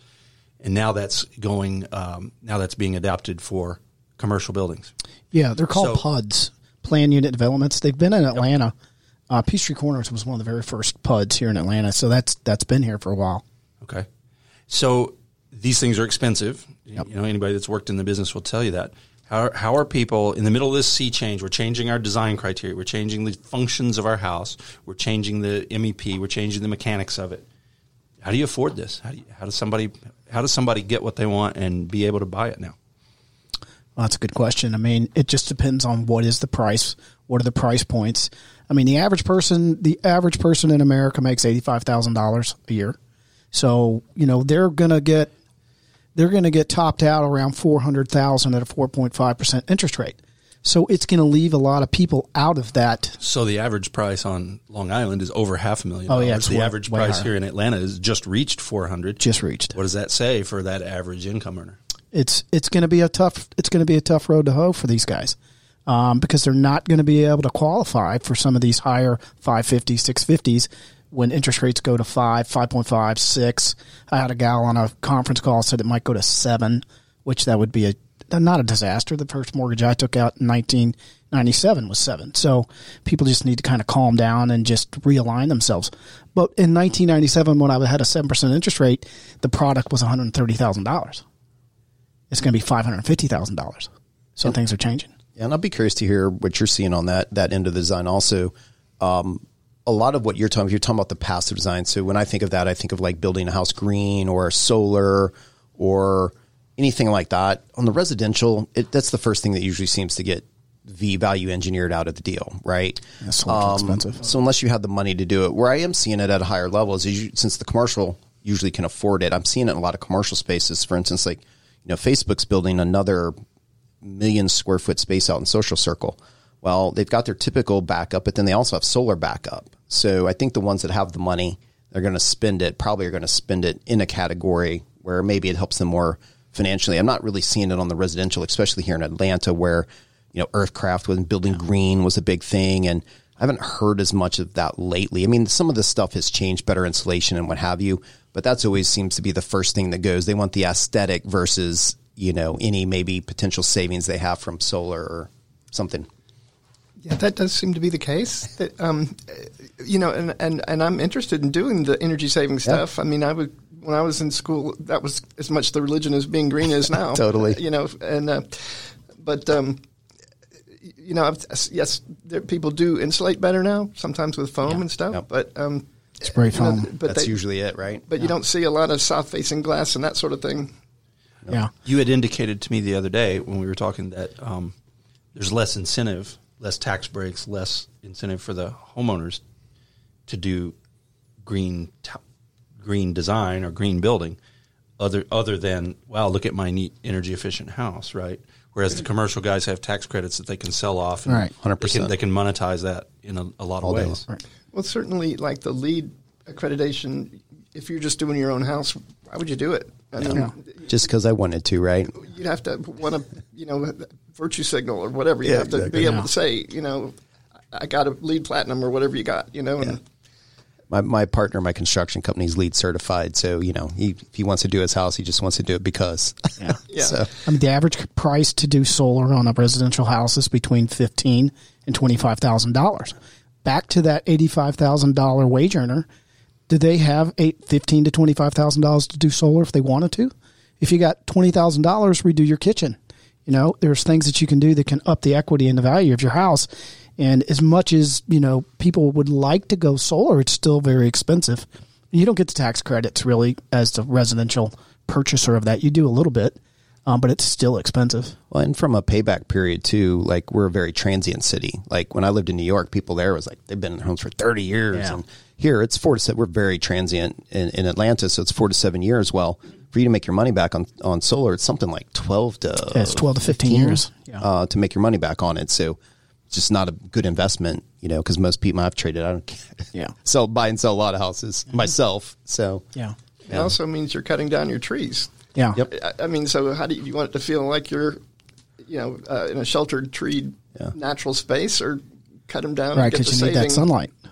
and now that's going. Um, now that's being adapted for commercial buildings. Yeah, they're called So- PUDs, Plan Unit Developments. They've been in Atlanta. Uh, Peachtree Corners was one of the very first PUDs here in Atlanta, so that's that's been here for a while. Okay. So these things are expensive. You know, anybody that's worked in the business will tell you that. How, how are people in the middle of this sea change? We're changing our design criteria. We're changing the functions of our house. We're changing the MEP. We're changing the mechanics of it. How do you afford this? How, do you, how does somebody how does somebody get what they want and be able to buy it now? Well, that's a good question. I mean, it just depends on what is the price, what are the price points. I mean, the average person, the average person in America makes eighty five thousand dollars a year, so you know they're gonna get they're gonna get topped out around four hundred thousand at a four point five percent interest rate. So it's going to leave a lot of people out of that. So the average price on Long Island is over half a million. Oh, yeah, it's the way- average way price higher. here in Atlanta is just reached four hundred. Just reached. What does that say for that average income earner? it's it's going to be a tough it's going to be a tough road to hoe for these guys um, because they're not going to be able to qualify for some of these higher 550 650s when interest rates go to 5 5.5 6 i had a gal on a conference call said it might go to 7 which that would be a not a disaster the first mortgage i took out in 1997 was 7 so people just need to kind of calm down and just realign themselves but in 1997 when i had a 7% interest rate the product was $130000 it's going to be five hundred fifty thousand dollars. So things are changing. Yeah, and I'll be curious to hear what you're seeing on that that end of the design. Also, um, a lot of what you're talking, you're talking about the passive design. So when I think of that, I think of like building a house green or solar or anything like that. On the residential, it, that's the first thing that usually seems to get the value engineered out of the deal, right? That's so um, expensive. So unless you have the money to do it, where I am seeing it at a higher level is you, since the commercial usually can afford it. I'm seeing it in a lot of commercial spaces. For instance, like you know, Facebook's building another million square foot space out in Social Circle. Well, they've got their typical backup, but then they also have solar backup. So I think the ones that have the money, they're going to spend it. Probably are going to spend it in a category where maybe it helps them more financially. I'm not really seeing it on the residential, especially here in Atlanta, where you know Earthcraft was building green was a big thing, and I haven't heard as much of that lately. I mean, some of this stuff has changed, better insulation and what have you, but that's always seems to be the first thing that goes. They want the aesthetic versus you know any maybe potential savings they have from solar or something. Yeah, that does seem to be the case. That, um, you know, and, and, and I'm interested in doing the energy saving stuff. I mean, I would when I was in school, that was as much the religion as being green is now. Totally. you know, and uh, but um, you know, I've, yes, there, people do insulate better now, sometimes with foam and stuff. Yep. But um, Spray you know, foam. but That's they- usually it, right? But you don't see a lot of south facing glass and that sort of thing. Yeah. You had indicated to me the other day when we were talking that um, there's less incentive, less tax breaks, less incentive for the homeowners to do green t- green design or green building, other other than wow, look at my neat energy efficient house, right? Whereas the commercial guys have tax credits that they can sell off, and Right. 100%. can, they can monetize that in a, a lot All of day ways. long. Well, certainly, like the LEED accreditation, if you're just doing your own house, why would you do it? I mean, Just because I wanted to, right? you'd have to want to, you know, virtue signal or whatever. You Yeah, have to exactly. be able Yeah. to say, you know, I got a LEED platinum or whatever you got, you know. And My, my partner, my construction company is LEED certified. So, you know, he, if he wants to do his house, he just wants to do it because. Yeah. Yeah. so, I mean, the average price to do solar on a residential house is between fifteen and twenty five thousand dollars. Back to that eighty five thousand dollar wage earner, do they have eight fifteen to twenty five thousand dollars to do solar if they wanted to? If you got twenty thousand dollars, redo your kitchen. You know, there's things that you can do that can up the equity and the value of your house. And as much as you know, people would like to go solar, it's still very expensive. You don't get the tax credits really as the residential purchaser of that. You do a little bit, um, but it's still expensive. well, and from a payback period too, like we're a very transient city. Like when I lived in New York, people there was like, they've been in their homes for 30 years. Yeah. And here it's four to seven. We're very transient in, in Atlanta. So it's four to seven years. Well, for you to make your money back on, on solar, it's something like 12 to, Yeah, it's 12 to 15 years. Yeah. uh, to make your money back on it. So it's just not a good investment, you know, because most people I've traded, I don't Yeah. sell, buy and sell a lot of houses myself. So Yeah. it also means you're cutting down your trees. Yeah. Yep. I, I mean, so how do you, you want it to feel like you're, you know, uh, in a sheltered tree Yeah. natural space or cut them down Right, and get because the you need that saving?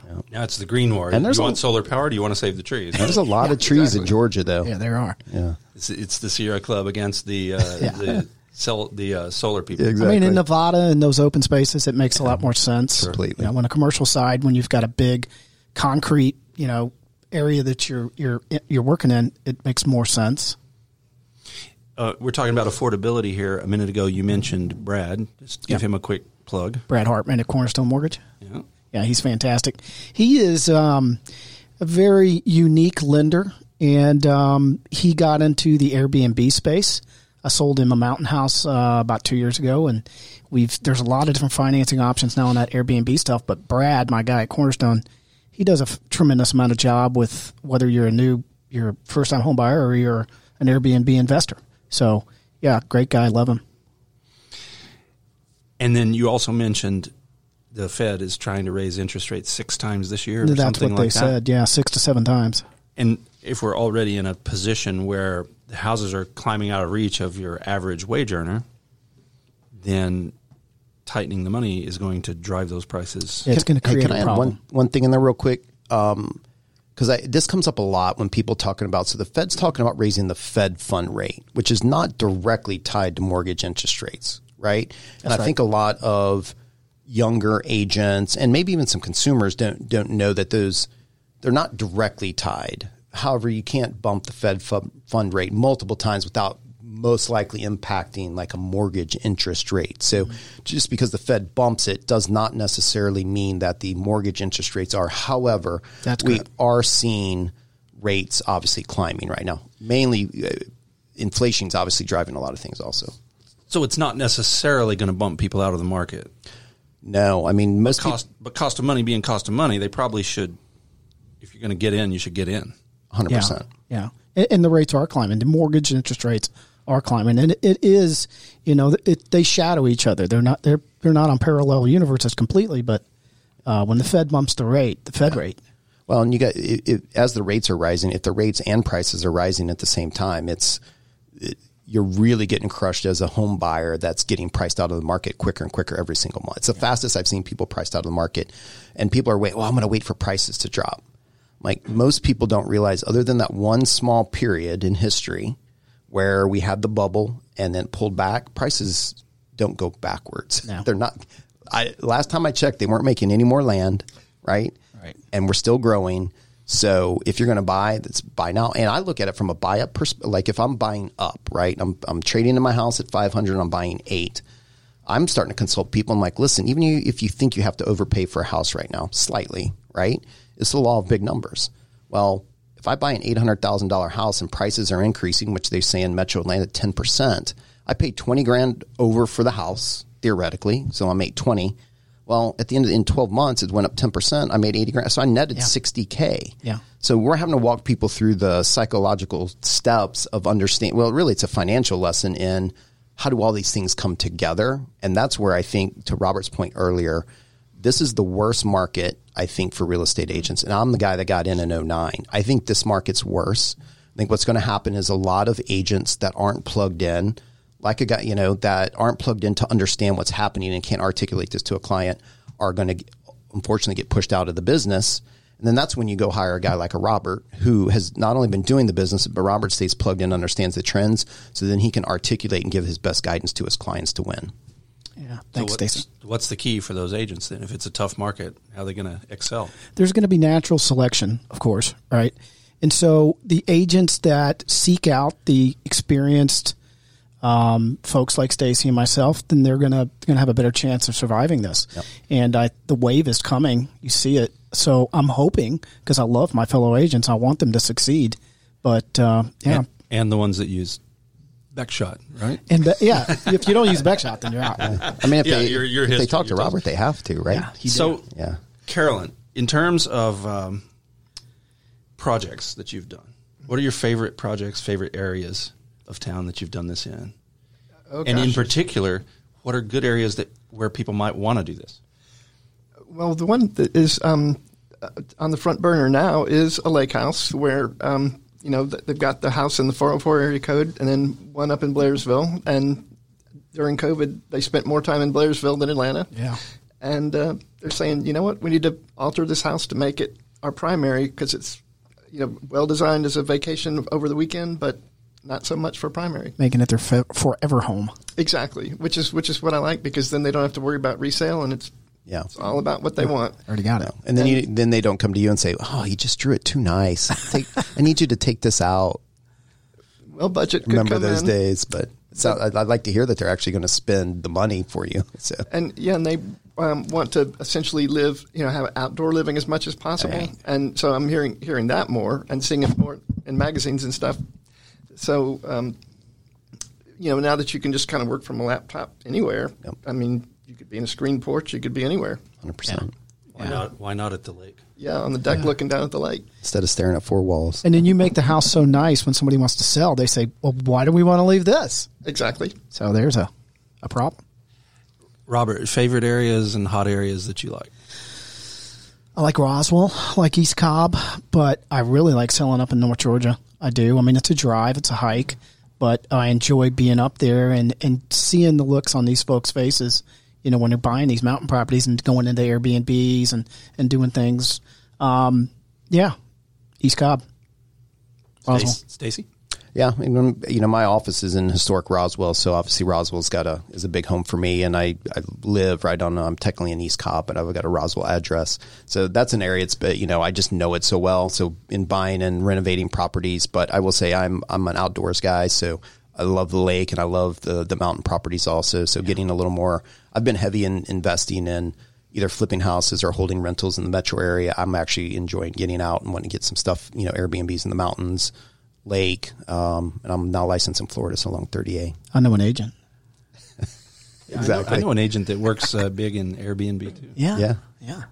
Sunlight. Now it's the green war. And there's you a- want solar power? Do you want to save the trees? There's a lot of trees in Georgia, though. Yeah, there are. Yeah. It's, it's the Sierra Club against the uh, the cell, the uh, solar people. I mean, in Nevada and those open spaces, it makes a lot more sense. Completely. You know, on a commercial side, when you've got a big concrete, you know, area that you're you're you're working in, it makes more sense. Uh, we're talking about affordability here. A minute ago, you mentioned Brad. Just give Yeah. him a quick plug. Brad Hartman at Cornerstone Mortgage. Yeah. Yeah, he's fantastic. He is um, a very unique lender, and um, he got into the Airbnb space. I sold him a mountain house uh, about two years ago, and we've there's a lot of different financing options now on that Airbnb stuff. But Brad, my guy at Cornerstone, he does a f- tremendous amount of job with whether you're a new, you're a first time home buyer or you're an Airbnb investor. So yeah, great guy, love him. And then you also mentioned the Fed is trying to raise interest rates six times this year. Or That's something what they like that. said. Yeah, six to seven times. And if we're already in a position where the houses are climbing out of reach of your average wage earner, then tightening the money is going to drive those prices. Yeah, it's going to Hey, create can I a add problem. one one thing in there real quick? Um, because I this comes up a lot when people talking about. So the Fed's talking about raising the Fed fund rate, which is not directly tied to mortgage interest rates, right? and I think a lot of younger agents and maybe even some consumers don't don't know that those they're not directly tied. However, you can't bump the Fed fu- fund rate multiple times without most likely impacting like a mortgage interest rate. So just because the Fed bumps it does not necessarily mean that the mortgage interest rates are. However, That's we good. are seeing rates obviously climbing right now. Mainly uh, inflation's obviously driving a lot of things also. So it's not necessarily going to bump people out of the market. No, I mean most people, Cost, but cost of money being cost of money, they probably should. If you're going to get in, you should get in. 100%. Yeah, and, and the rates are climbing. The mortgage interest rates are climbing, and it, it is, you know, it, they shadow each other. They're not they're they're not on parallel universes completely, but uh, when the Fed bumps the rate, the Fed rate, Well, and you got it, it, as the rates are rising, if the rates and prices are rising at the same time, it's it, you're really getting crushed as a home buyer that's getting priced out of the market quicker and quicker every single month. It's the fastest I've seen people priced out of the market, and people are wait. Well, I'm going to wait for prices to drop. Like most people don't realize, other than that one small period in history where we had the bubble and then pulled back, prices don't go backwards. No. They're not. I last time I checked, they weren't making any more land, right? Right. And we're still growing. So if you're going to buy, that's buy now. And I look at it from a buy up perspective. Like if I'm buying up, right? I'm I'm trading in my house at 500. and I'm buying eight. I'm starting to consult people. I'm like, listen, even if you think you have to overpay for a house right now, slightly, right? It's the law of big numbers. Well, if I buy an eight hundred thousand dollar house and prices are increasing, which they say in Metro Atlanta ten percent, I pay twenty grand over for the house theoretically, so I made twenty. Well, at the end of in twelve months, it went up ten percent. I made eighty grand, so I netted sixty k. Yeah. So we're having to walk people through the psychological steps of understanding. Well, really, it's a financial lesson in how do all these things come together, and that's where I think, to Robert's point earlier, this is the worst market I think for real estate agents. And I'm the guy that got in in 09. I think this market's worse. I think what's going to happen is a lot of agents that aren't plugged in, like a guy, you know, that aren't plugged in to understand what's happening and can't articulate this to a client are going to unfortunately get pushed out of the business. And then that's when you go hire a guy like a Robert who has not only been doing the business, but Robert stays plugged in, understands the trends, so then he can articulate and give his best guidance to his clients to win. yeah. So Thanks, what's, Stacy. what's the key for those agents then? If it's a tough market, how are they going to excel? there's going to be natural selection, of course, right? And so the agents that seek out the experienced um, folks like Stacy and myself, then they're gonna gonna have a better chance of surviving this. And I, the wave is coming. You see it. So I'm hoping because I love my fellow agents, I want them to succeed. But uh, yeah, And, and the ones that use Backshot, right? and, but, yeah, if you don't use Backshot, then you're out. I mean, if Yeah, they your- your if they talk to your Robert, they have to, right? Yeah, he did. So, Yeah. Carolyn, in terms of um, projects that you've done, what are your favorite projects, favorite areas of town that you've done this in? Oh, and in particular, what are good areas that where people might want to do this? Well, the one that is um, uh, on the front burner now is a lake house where, um, you know, they've got the house in the 404 area code and then one up in Blairsville. And during COVID, they spent more time in Blairsville than Atlanta. Yeah. And uh, they're saying, you know what, we need to alter this house to make it our primary because it's you know well designed as a vacation over the weekend, but not so much for primary. Making it their f- forever home. Exactly, which is which is what I like because then they don't have to worry about resale and it's Yeah. it's all about what they want. Already got it. And then you, then they don't come to you and say, "Oh, you just drew it too nice. Take, I need you to take this out." Well, budget could Remember come those in. days, but it's not, I'd, I'd like to hear that they're actually going to spend the money for you. So and yeah, and they um, want to essentially live, you know, have outdoor living as much as possible. Right. And so I'm hearing hearing that more and seeing it more in magazines and stuff. So, um, you know, now that you can just kind of work from a laptop anywhere, Yep. I mean, you could be in a screen porch, you could be anywhere. hundred percent Why not? Why not at the lake? Yeah, on the deck looking down at the lake. instead of staring at four walls. And then you make the house so nice when somebody wants to sell, they say, well, why do we want to leave this? Exactly. So there's a, a problem. Robert, favorite areas and hot areas that you like? I like Roswell, I like East Cobb, but I really like selling up in North Georgia. I do. I mean, it's a drive, it's a hike, but I enjoy being up there and, and seeing the looks on these folks' faces, you know, when they're buying these mountain properties and going into Airbnbs and, and doing things. Um, yeah, East Cobb. Stacy? Yeah, mean, you know, my office is in historic Roswell, so obviously Roswell's got a is a big home for me, and I, I live right on. I'm technically in East Cobb, but I've got a Roswell address, so that's an area. It's but you know, I just know it so well. So in buying and renovating properties, but I will say I'm I'm an outdoors guy, so I love the lake and I love the the mountain properties also. So getting a little more, I've been heavy in investing in either flipping houses or holding rentals in the metro area. I'm actually enjoying getting out and wanting to get some stuff, you know, Airbnbs in the mountains lake, um, and I'm now licensed in Florida, so along 30A. I know an agent. I know an agent that works uh, big in Airbnb too. Yeah. Yeah. Yeah.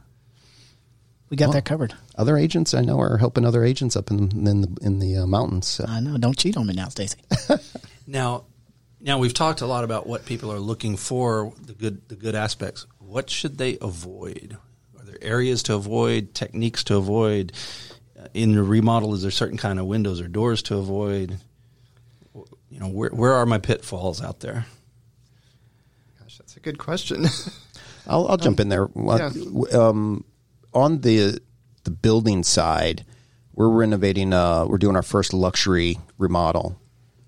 We got that covered. Other agents I know are helping other agents up in in the in the uh, mountains. So. I know. Don't cheat on me now, Stacy. Now, now we've talked a lot about what people are looking for, the good the good aspects. What should they avoid? Are there areas to avoid, techniques to avoid? Uh, in the remodel, is there certain kind of windows or doors to avoid? You know, where where are my pitfalls out there? Gosh, that's a good question. I'll, I'll jump in there. yeah. Um, on the the building side, we're renovating. Uh, we're doing our first luxury remodel.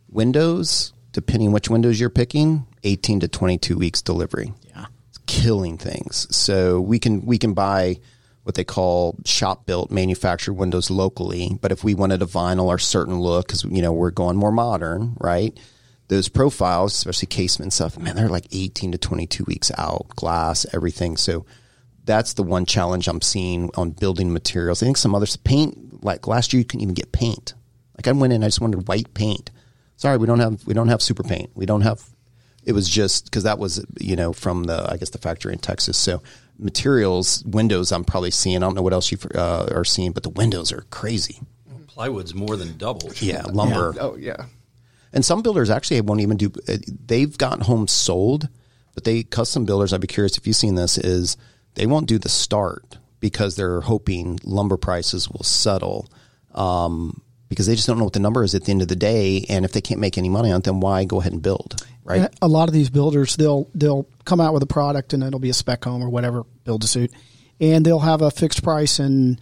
Windows, depending which windows you're picking, eighteen to twenty two weeks delivery. Yeah. It's killing things. So we can we can buy what they call shop built manufactured windows locally. But if we wanted a vinyl or certain look, because you know we're going more modern, right? Those profiles, especially casement stuff, man, they're like eighteen to twenty two weeks out, glass, everything. So that's the one challenge I'm seeing on building materials. I think some others paint like last year you couldn't even get paint. Like I went in, I just wanted white paint. Sorry, we don't have we don't have super paint. We don't have. It was just because that was you know from the I guess the factory in Texas. So materials, windows, I'm probably seeing. I don't know what else you uh, are seeing, but the windows are crazy. Plywood's more than double. Yeah, lumber. oh yeah. And some builders actually won't even do. uh, They've got homes sold, but they custom builders. I'd be curious if you've seen this. Is they won't do the start because they're hoping lumber prices will settle. Um, because they just don't know what the number is at the end of the day, and if they can't make any money on it, then why go ahead and build, right? A lot of these builders, they'll they'll come out with a product and it'll be a spec home or whatever, build a suit, and they'll have a fixed price in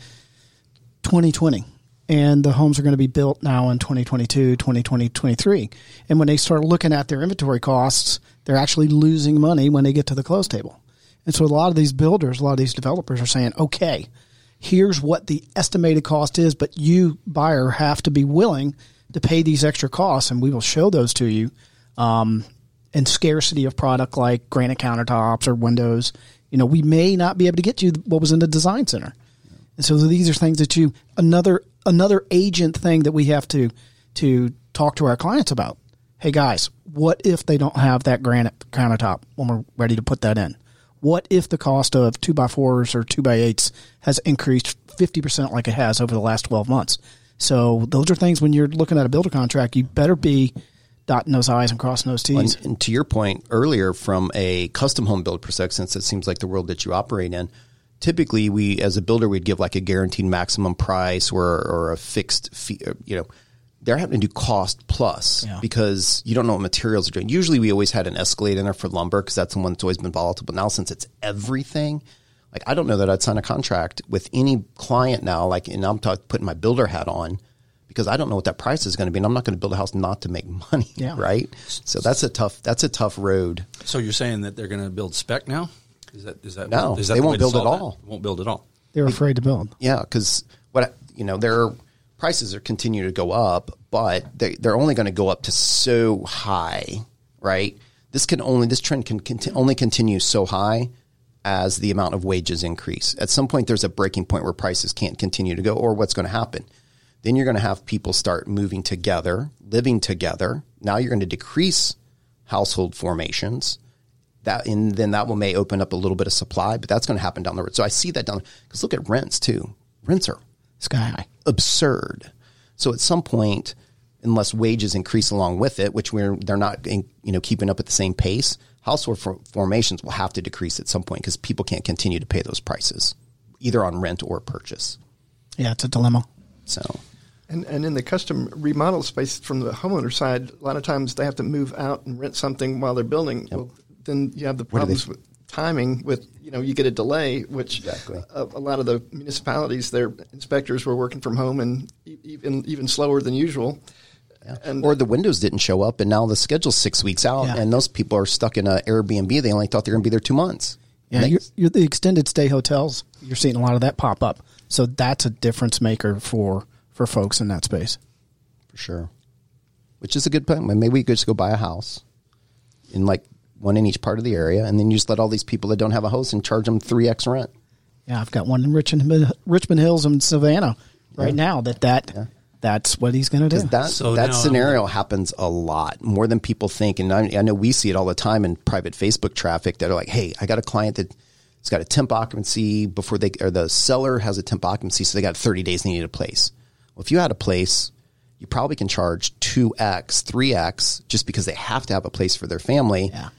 2020. And the homes are going to be built now in 2022, 2020, 23. And when they start looking at their inventory costs, they're actually losing money when they get to the close table. And so a lot of these builders, a lot of these developers are saying, okay, here's what the estimated cost is, but you buyer have to be willing to pay these extra costs, and we will show those to you. Um, and scarcity of product like granite countertops or windows, you know, we may not be able to get you what was in the design center. And so these are things that you another another agent thing that we have to to talk to our clients about. Hey guys, what if they don't have that granite countertop when we're ready to put that in? What if the cost of two by fours or two by eights has increased fifty percent like it has over the last twelve months? So those are things when you're looking at a builder contract, you better be dotting those I's and crossing those T's. And, and to your point earlier, from a custom home build perspective, since it seems like the world that you operate in, typically we, as a builder, we'd give like a guaranteed maximum price or, or a fixed fee. You know, they're having to do cost plus Yeah. because you don't know what materials are doing. Usually, we always had an escalate in there for lumber because that's the one that's always been volatile. But now, since it's everything, Like I don't know that I'd sign a contract with any client now. Like, and I'm talking putting my builder hat on because I don't know what that price is going to be, and I'm not going to build a house not to make money. Yeah. Right. So that's a tough. That's a tough road. So you're saying that they're going to build spec now? Is that is that No, is that they the won't build at solve that? all. Won't build at all. They're afraid to build. Yeah, because what I- you know, their prices are continue to go up, but they they're only going to go up to so high, right? This can only this trend can conti- only continue so high as the amount of wages increase. At some point, there's a breaking point where prices can't continue to go, or what's going to happen? Then you're going to have people start moving together, living together. Now you're going to decrease household formations that and then that will may open up a little bit of supply, but that's going to happen down the road. So I see that down because look at rents too. Rents are Sky high. Absurd. So at some point, unless wages increase along with it, which we're they're not in, you know keeping up at the same pace, household for, formations will have to decrease at some point because people can't continue to pay those prices either on rent or purchase. Yeah, it's a dilemma. So And, and in the custom remodel space from the homeowner side, a lot of times they have to move out and rent something while they're building. Well, then you have the Where they- problems with timing with, you know, you get a delay, which Exactly. a, a lot of the municipalities, their inspectors were working from home and e- even, even slower than usual. And or the windows didn't show up, and now the schedule's six weeks out, Yeah. and those people are stuck in an Airbnb. They only thought they were going to be there two months. Yeah, they- you're, you're the extended stay hotels. You're seeing a lot of that pop up. So that's a difference maker for for folks in that space. for sure. Which is a good plan. Maybe we could just go buy a house in like one in each part of the area, and then you just let all these people that don't have a house and charge them three x rent. Yeah, I've got one in Richmond, Richmond Hills and Savannah right now. That that that's what he's going to do. Because that So that now- scenario happens a lot more than people think, and I, I know we see it all the time in private Facebook traffic that are like, "Hey, I got a client that." has got a temp occupancy before they, or the seller has a temp occupancy, so they got 30 days they need a place. Well, if you had a place, you probably can charge 2x, 3x just because they have to have a place for their family. Yeah.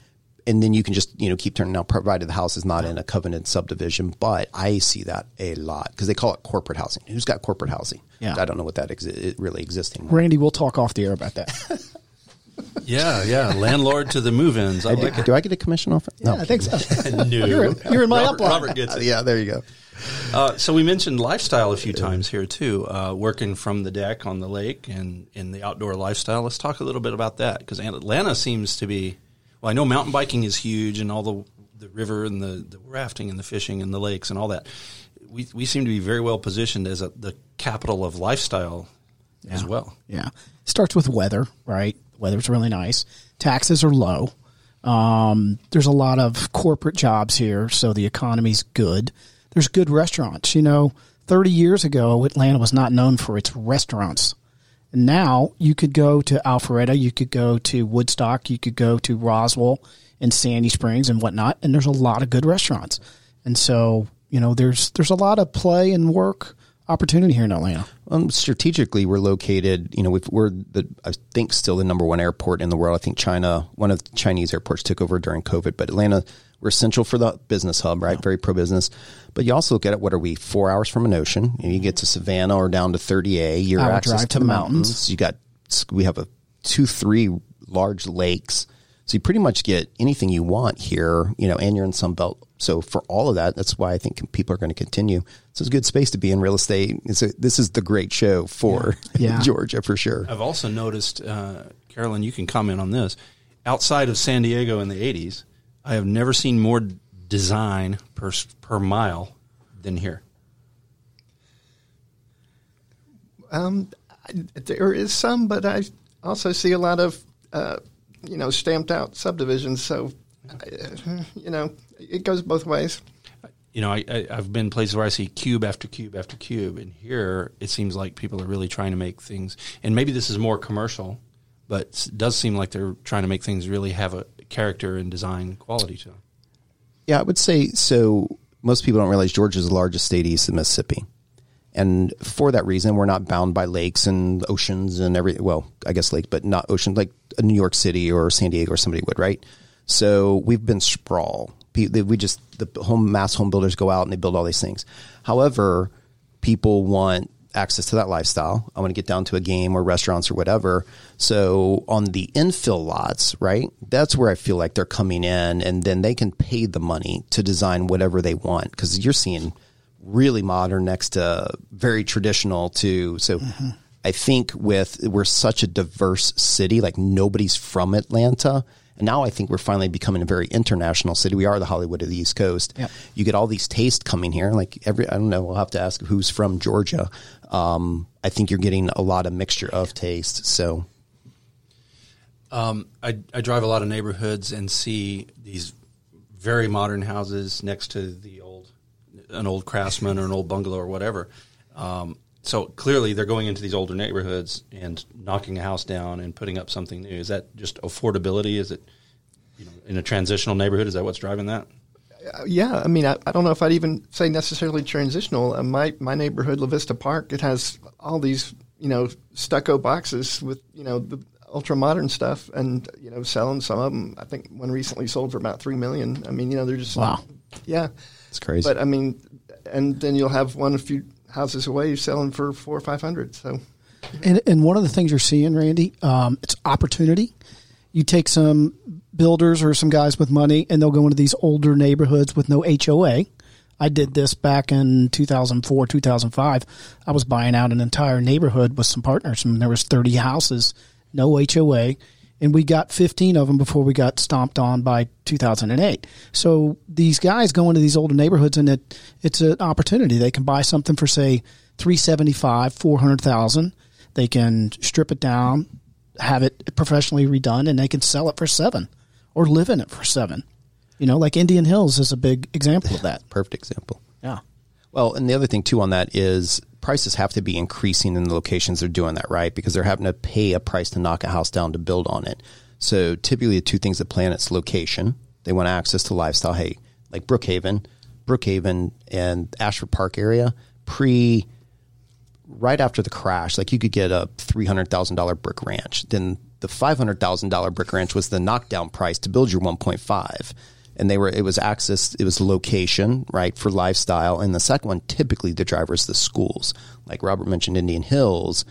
And then you can just, you know, keep turning out provided the house is not in a covenant subdivision. But I see that a lot because they call it corporate housing. Who's got corporate housing? Yeah. I don't know what that exi- it really exists anymore. Randy, we'll talk off the air about that. Yeah, yeah. Landlord to the move-ins. I like it. Do I get a commission off it? No. I think so. No. You're in- you're in my Robert, upline. Robert gets it. yeah, there you go. Uh, so we mentioned lifestyle a few times here too. Uh, working from the deck on the lake and in the outdoor lifestyle. Let's talk a little bit about that because Atlanta seems to be. Well, I know mountain biking is huge and all the the river and the, the rafting and the fishing and the lakes and all that. We we seem to be very well positioned as a, the capital of lifestyle as well. Yeah. Starts with weather, right? Weather's really nice. Taxes are low. Um, there's a lot of corporate jobs here, so the economy's good. There's good restaurants. You know, 30 years ago, Atlanta was not known for its restaurants. Now you could go to Alpharetta, you could go to Woodstock, you could go to Roswell and Sandy Springs and whatnot, and there's a lot of good restaurants. And so, you know, there's there's a lot of play and work opportunity here in Atlanta. Um, strategically, we're located. You know, we've, we're the I think still the number one airport in the world. I think China, one of the Chinese airports, took over during COVID. But Atlanta, we're essential for the business hub, right? Very pro business. But you also look at it. What are we? Four hours from an ocean. You, get to Savannah or down to 30A. Your Hour access drive to the mountains. mountains. You got we have a two, three large lakes. So you pretty much get anything you want here, you know, and you're in Sun Belt. So for all of that, that's why I think people are going to continue. So it's a good space to be in real estate. It's a, this is the great show for Yeah. Georgia for sure. I've also noticed, uh, Carolyn, you can comment on this. Outside of San Diego in the '80s, I have never seen more design per per mile than here. Um, there is some, but I also see a lot of, uh, you know, stamped out subdivisions. So, uh, you know, it goes both ways. You know, I, I, I've been places where I see cube after cube after cube, and here it seems like people are really trying to make things. And maybe this is more commercial, but it does seem like they're trying to make things really have a character and design quality to them. Yeah, I would say so. Most people don't realize Georgia is the largest state east of Mississippi. And for that reason, we're not bound by lakes and oceans and every, well, I guess lake, but not ocean, like a New York City or San Diego or somebody would, right? So we've been sprawl. We just, the home mass home builders go out and they build all these things. However, people want access to that lifestyle. I want to get down to a game or restaurants or whatever. So on the infill lots, right? That's where I feel like they're coming in and then they can pay the money to design whatever they want because you're seeing really modern next to very traditional to so mm-hmm. I think with we're such a diverse city, like nobody's from Atlanta. And now I think we're finally becoming a very international city. We are the Hollywood of the East Coast. Yep. You get all these tastes coming here. Like every, I don't know. We'll have to ask who's from Georgia. Um, I think you're getting a lot of mixture of taste. So Um, I, I drive a lot of neighborhoods and see these very modern houses next to the old, an old craftsman or an old bungalow or whatever. Um, so clearly they're going into these older neighborhoods and knocking a house down and putting up something new. Is that just affordability? Is it, you know, in a transitional neighborhood? Is that what's driving that? Yeah, I mean, I, I don't know if I'd even say necessarily transitional. Uh, my my neighborhood, La Vista Park, it has all these you know stucco boxes with you know the ultra modern stuff, and you know selling some of them. I think one recently sold for about three million. I mean, you know, they're just Wow. yeah, it's crazy. but I mean, and then you'll have one a few houses away selling for four or five hundred. So And, and one of the things you're seeing, Randy, um, it's opportunity. You take some builders or some guys with money, and they'll go into these older neighborhoods with no HOA. I did this back in 2004, 2005. I was buying out an entire neighborhood with some partners, and there was 30 houses, no HOA, and we got 15 of them before we got stomped on by 2008. So these guys go into these older neighborhoods, and it it's an opportunity. They can buy something for say 375, 400,000. They can strip it down, have it professionally redone, and they can sell it for seven or live in it for seven. You know, like Indian Hills is a big example of that. Perfect example. Yeah. Well, and the other thing too on that is prices have to be increasing in the locations they're doing that, right? Because they're having to pay a price to knock a house down to build on it. So typically the two things that plan its location. They want access to lifestyle. Hey, like Brookhaven, Brookhaven and Ashford Park area, pre right after the crash, like you could get a three hundred thousand dollar brick ranch. Then the five hundred thousand dollar brick ranch was the knockdown price to build your one point five. And they were it was access, it was location, right, for lifestyle. And the second one, typically the drivers, the schools. Like Robert mentioned Indian Hills.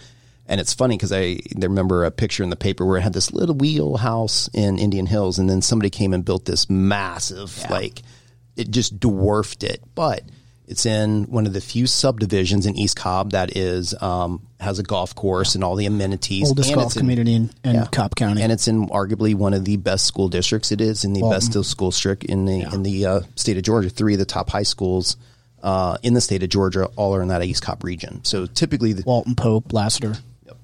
And it's funny because I, I remember a picture in the paper where it had this little wheelhouse in Indian Hills, and then somebody came and built this massive, like it just dwarfed it. But it's in one of the few subdivisions in East Cobb that is um, has a golf course and all the amenities. Oldest and golf it's in- community in, in yeah. Cobb County. and it's in arguably one of the best school districts. It is in the best school district in the in the uh, state of Georgia. Three of the top high schools uh, in the state of Georgia all are in that East Cobb region. So typically, the, Walton Pope, Lassiter. Yep.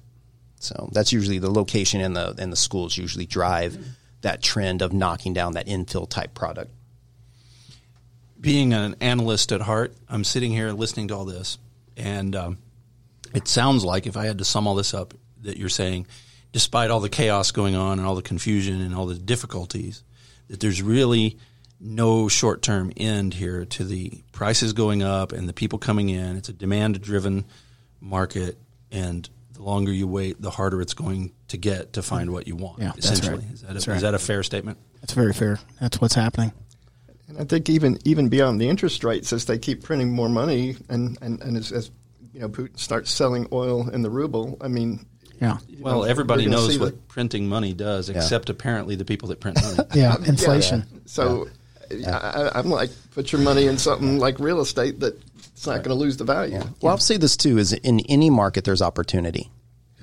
So that's usually the location and the and the schools usually drive that trend of knocking down that infill type product. Being an analyst at heart, I'm sitting here listening to all this, and um, it sounds like if I had to sum all this up, that you're saying, despite all the chaos going on and all the confusion and all the difficulties, that there's really no short term end here to the prices going up and the people coming in. It's a demand driven market, and the longer you wait, the harder it's going to get to find what you want. Yeah, that's essentially, right. is that a, That's is that a fair statement? That's very fair. That's what's happening. And I think even even beyond the interest rates, as they keep printing more money, and and, and as, as you know, Putin starts selling oil in the ruble. I mean, Yeah. Well, know, everybody knows what the- printing money does, except apparently the people that print money. Yeah. Inflation. So I, I, I'm like, put your money in something like real estate that it's not going to lose the value. Well, I'll say this too: is in any market there's opportunity.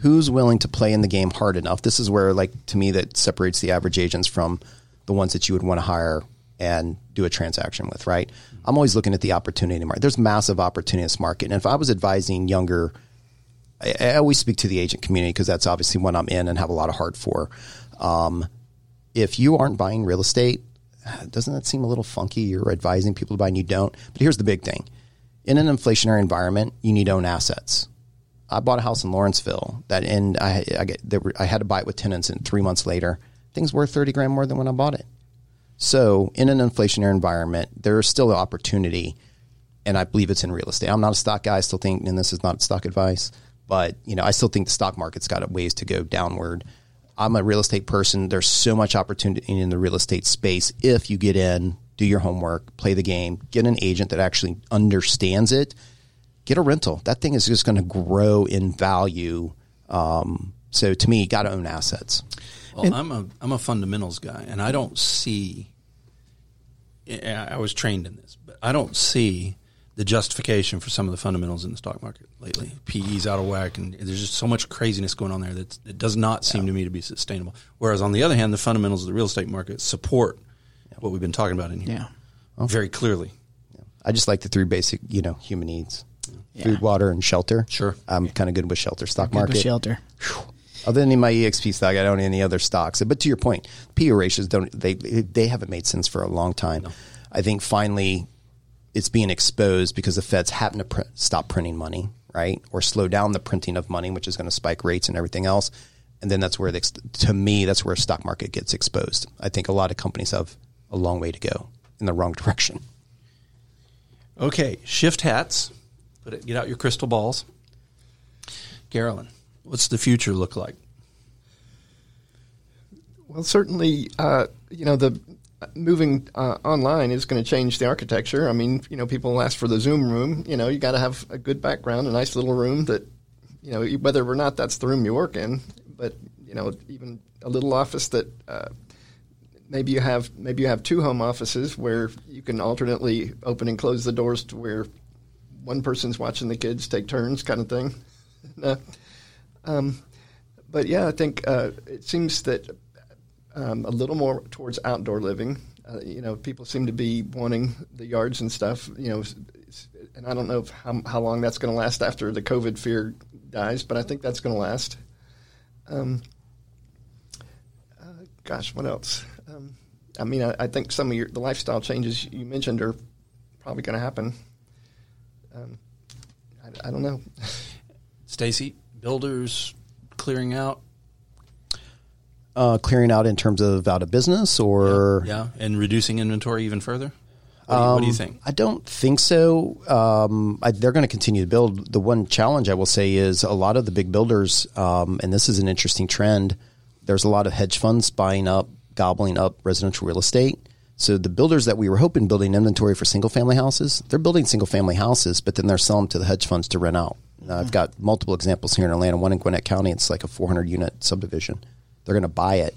Who's willing to play in the game hard enough? This is where, like, to me, that separates the average agents from the ones that you would want to hire and do a transaction with. Right? I'm always looking at the opportunity market. There's massive opportunity in this market, and if I was advising younger, I, I always speak to the agent community because that's obviously what I'm in and have a lot of heart for. Um, if you aren't buying real estate, doesn't that seem a little funky? You're advising people to buy and you don't. But here's the big thing in an inflationary environment, you need own assets. I bought a house in Lawrenceville that, and I, I, get, were, I had to buy it with tenants, and three months later, things were 30 grand more than when I bought it. So, in an inflationary environment, there is still an opportunity, and I believe it's in real estate. I'm not a stock guy. I still think, and this is not stock advice, but you know, I still think the stock market's got ways to go downward. I'm a real estate person. There's so much opportunity in the real estate space if you get in, do your homework, play the game, get an agent that actually understands it, get a rental. That thing is just going to grow in value. Um, so to me, got to own assets. Well, I'm a I'm a fundamentals guy, and I don't see. I was trained in this, but I don't see the justification for some of the fundamentals in the stock market lately. PE's out of whack, and there's just so much craziness going on there that it does not seem to me to be sustainable. Whereas on the other hand, the fundamentals of the real estate market support what we've been talking about in here, Yeah. very clearly. I just like the three basic, you know, human needs: food, water, and shelter. Sure. I'm kind of good with shelter stock Good with market. shelter. Other than my EXP stock, I don't own any other stocks. But to your point, PE ratios don't they they haven't made sense for a long time. I think finally it's being exposed because the Fed's having to pr- stop printing money, right, or slow down the printing of money, which is going to spike rates and everything else. And then that's where, the, to me, that's where stock market gets exposed. I think a lot of companies have a long way to go in the wrong direction. Okay, shift hats. Put it, get out your crystal balls. Carolyn, what's the future look like? Well, certainly, uh, you know, the moving uh, online is going to change the architecture. I mean, you know, people ask for the Zoom room. You know, you got to have a good background, a nice little room that, you know, whether or not that's the room you work in, but you know, even a little office that uh, maybe you have maybe you have two home offices where you can alternately open and close the doors to where one person's watching the kids take turns, kind of thing. Um, but yeah, I think uh, it seems that um, a little more towards outdoor living. Uh, you know, people seem to be wanting the yards and stuff. You know, and I don't know how, how long that's going to last after the COVID fear dies, but I think that's going to last. Um, uh, gosh, what else? Um, I mean, I, I think some of your the lifestyle changes you mentioned are probably going to happen. Um, I, I don't know. Stacy, builders clearing out. Uh, clearing out in terms of out of business or Yeah, and reducing inventory even further. What, do, you, what do you think? I don't think so. Um, I, they're going to continue to build. The one challenge I will say is a lot of the big builders, um, and this is an interesting trend. There's a lot of hedge funds buying up, gobbling up residential real estate. So the builders that we were hoping building inventory for single family houses, they're building single family houses, but then they're selling them to the hedge funds to rent out. Now, I've got multiple examples here in Atlanta. One in Gwinnett County, it's like a 400 unit subdivision. They're going to buy it,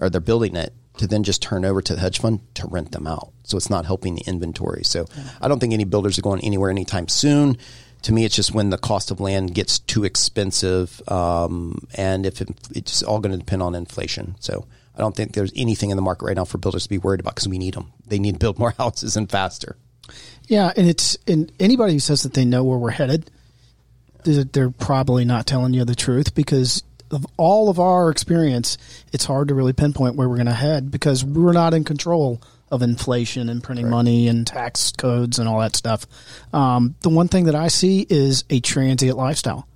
or they're building it to then just turn over to the hedge fund to rent them out. So it's not helping the inventory. So I don't think any builders are going anywhere anytime soon. To me, it's just when the cost of land gets too expensive, um, and if it, it's all going to depend on inflation. So I don't think there's anything in the market right now for builders to be worried about because we need them. They need to build more houses and faster. Yeah, and it's and anybody who says that they know where we're headed, they're, they're probably not telling you the truth because of all of our experience, it's hard to really pinpoint where we're going to head because we're not in control of inflation and printing money and tax codes and all that stuff. Um, the one thing that I see is a transient lifestyle.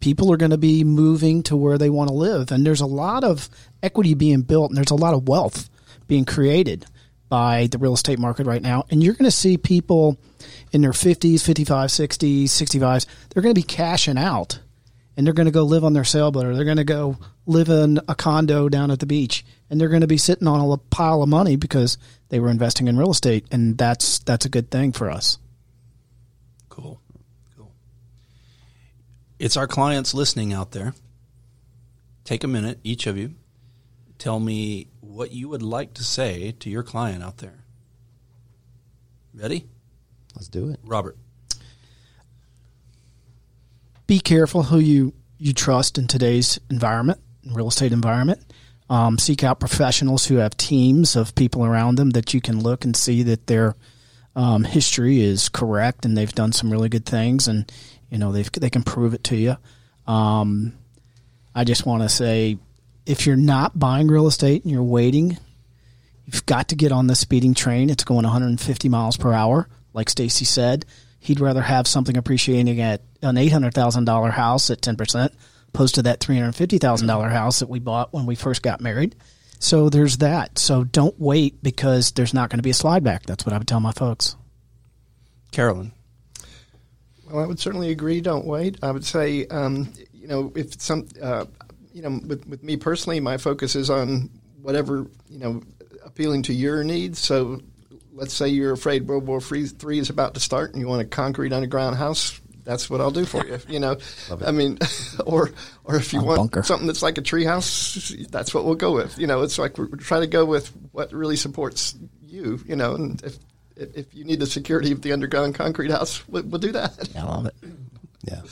People are going to be moving to where they want to live, and there's a lot of equity being built, and there's a lot of wealth being created by the real estate market right now. And you're going to see people in their 50s, 55, 60s, 65s, they're going to be cashing out and they're going to go live on their sailboat or they're going to go live in a condo down at the beach and they're going to be sitting on a pile of money because they were investing in real estate and that's that's a good thing for us. Cool. Cool. It's our clients listening out there. Take a minute, each of you. Tell me what you would like to say to your client out there. Ready? Let's do it. Robert. be careful who you you trust in today's environment, real estate environment. Um, seek out professionals who have teams of people around them that you can look and see that their um, history is correct and they've done some really good things and you know they they can prove it to you. Um, I just want to say, if you're not buying real estate and you're waiting, you've got to get on the speeding train. It's going 150 miles per hour, like Stacy said. He'd rather have something appreciating at an eight hundred thousand dollar house at ten percent, opposed to that three hundred fifty thousand dollar house that we bought when we first got married. So there's that. So don't wait because there's not going to be a slide back. That's what I would tell my folks. Carolyn. Well, I would certainly agree. Don't wait. I would say, um, you know, if some, uh, you know, with, with me personally, my focus is on whatever you know appealing to your needs. So, let's say you're afraid World War III is about to start and you want a concrete underground house. that's what I'll do for you. You know, I mean, or or if you A want bunker. something that's like a treehouse, that's what we'll go with. You know, it's like we're, we're trying to go with what really supports you. You know, and if if if you need the security of the underground concrete house, we'll, we'll do that. I love it. Yeah.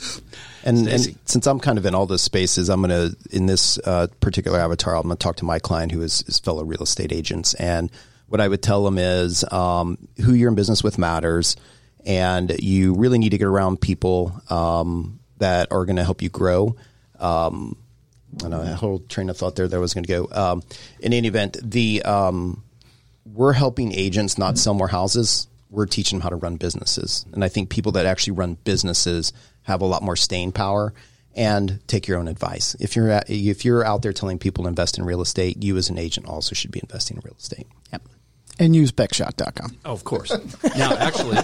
And, and since I'm kind of in all those spaces, I'm going to, in this uh, particular avatar, I'm going to talk to my client who is, is fellow real estate agents. And what I would tell them is um, who you're in business with matters. And you really need to get around people um, that are going to help you grow. Um, I know a whole train of thought there that I was going to go. Um, in any event, the um, we're helping agents not sell more houses. We're teaching them how to run businesses, and I think people that actually run businesses have a lot more staying power and take your own advice. If you're at, if you're out there telling people to invest in real estate, you as an agent also should be investing in real estate. Yep. And use beckshot.com. Oh, of course. now, actually,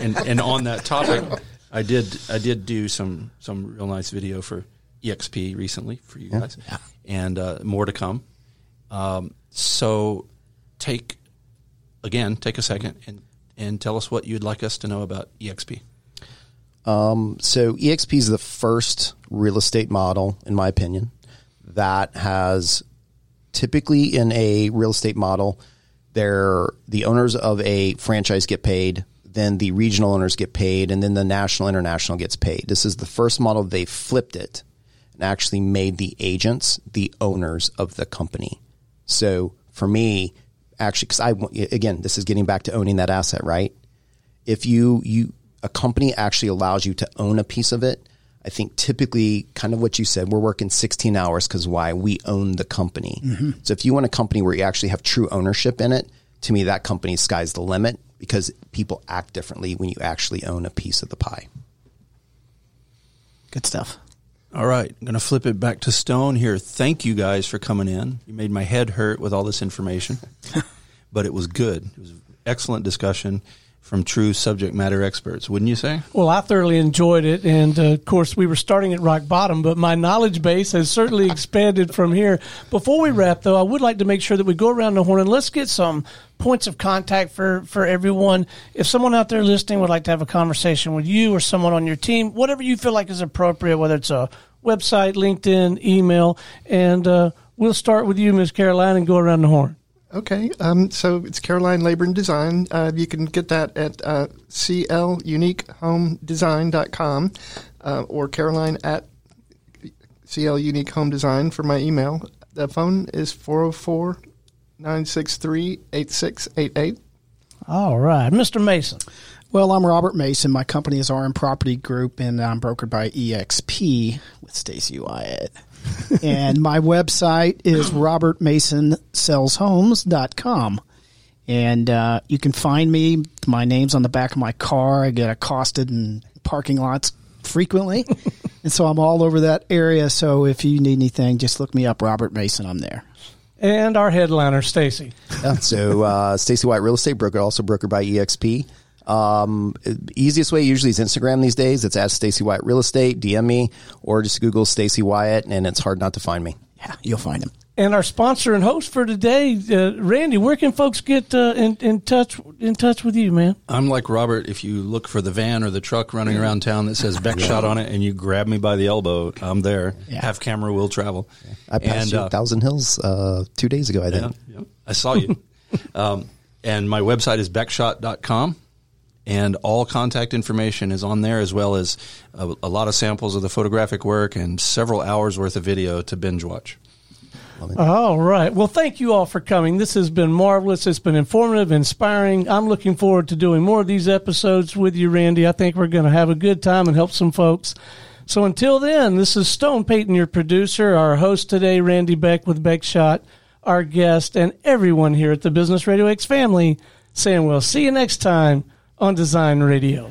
and, and on that topic, I did I did do some some real nice video for EXP recently for you guys, and uh, more to come. Um, so, take again, take a second and and tell us what you'd like us to know about E EXP. So EXP is the first real estate model, in my opinion, that has typically in a real estate model, there the owners of a franchise get paid, then the regional owners get paid, and then the national international gets paid. This is the first model they flipped it and actually made the agents the owners of the company. So for me, actually, because I again, this is getting back to owning that asset, right? if you you a company actually allows you to own a piece of it i think typically kind of what you said we're working 16 hours because why we own the company mm-hmm. so if you want a company where you actually have true ownership in it to me that company sky's the limit because people act differently when you actually own a piece of the pie Good stuff. All right, I'm going to flip it back to Stone here. Thank you guys for coming in. You made my head hurt with all this information, but it was good. It was excellent discussion from true subject matter experts, wouldn't you say? Well, I thoroughly enjoyed it, and uh, of course, we were starting at rock bottom, but my knowledge base has certainly expanded from here. Before we wrap, though, I would like to make sure that we go around the horn and let's get some points of contact for for everyone. If someone out there listening would like to have a conversation with you or someone on your team, whatever you feel like is appropriate, whether it's a website, LinkedIn, email, and uh, we'll start with you, Ms. Caroline, and go around the horn. Okay, um, so it's Caroline Labor and Design. Uh, you can get that at uh, cluniquehomedesign.com uh, or Caroline at CL Unique Home Design for my email. The phone is 404 963 8688. All right, Mr. Mason. Well, I'm Robert Mason. My company is RM Property Group, and I'm brokered by EXP with Stacy Wyatt. And my website is robertmasonsellshomes.com. And uh, you can find me. My name's on the back of my car. I get accosted in parking lots frequently. and so I'm all over that area. So if you need anything, just look me up, Robert Mason. I'm there. And our headliner, Stacy. Yeah. So uh, Stacy Wyatt Real Estate Broker, also brokered by EXP. Um, easiest way usually is Instagram these days. It's at Stacy Wyatt Real Estate. DM me or just Google Stacy Wyatt, and it's hard not to find me. Yeah, you'll find him. And our sponsor and host for today, uh, Randy. Where can folks get uh, in, in touch in touch with you, man? I'm like Robert. If you look for the van or the truck running around town that says Beckshot on it, and you grab me by the elbow, I'm there. Yeah. Have camera will travel. I passed And, you uh, Thousand Hills uh, two days ago, I think. Yeah, yeah. I saw you. um, and my website is beckshot.com. And all contact information is on there, as well as a, a lot of samples of the photographic work and several hours worth of video to binge watch. All right. Well, thank you all for coming. This has been marvelous. It's been informative, inspiring. I'm looking forward to doing more of these episodes with you, Randy. I think we're going to have a good time and help some folks. So until then, this is Stone Peyton, your producer, our host today, Randy Beck with Beckshot, our guest, and everyone here at the Business Radio X family saying we'll see you next time on Design Radio.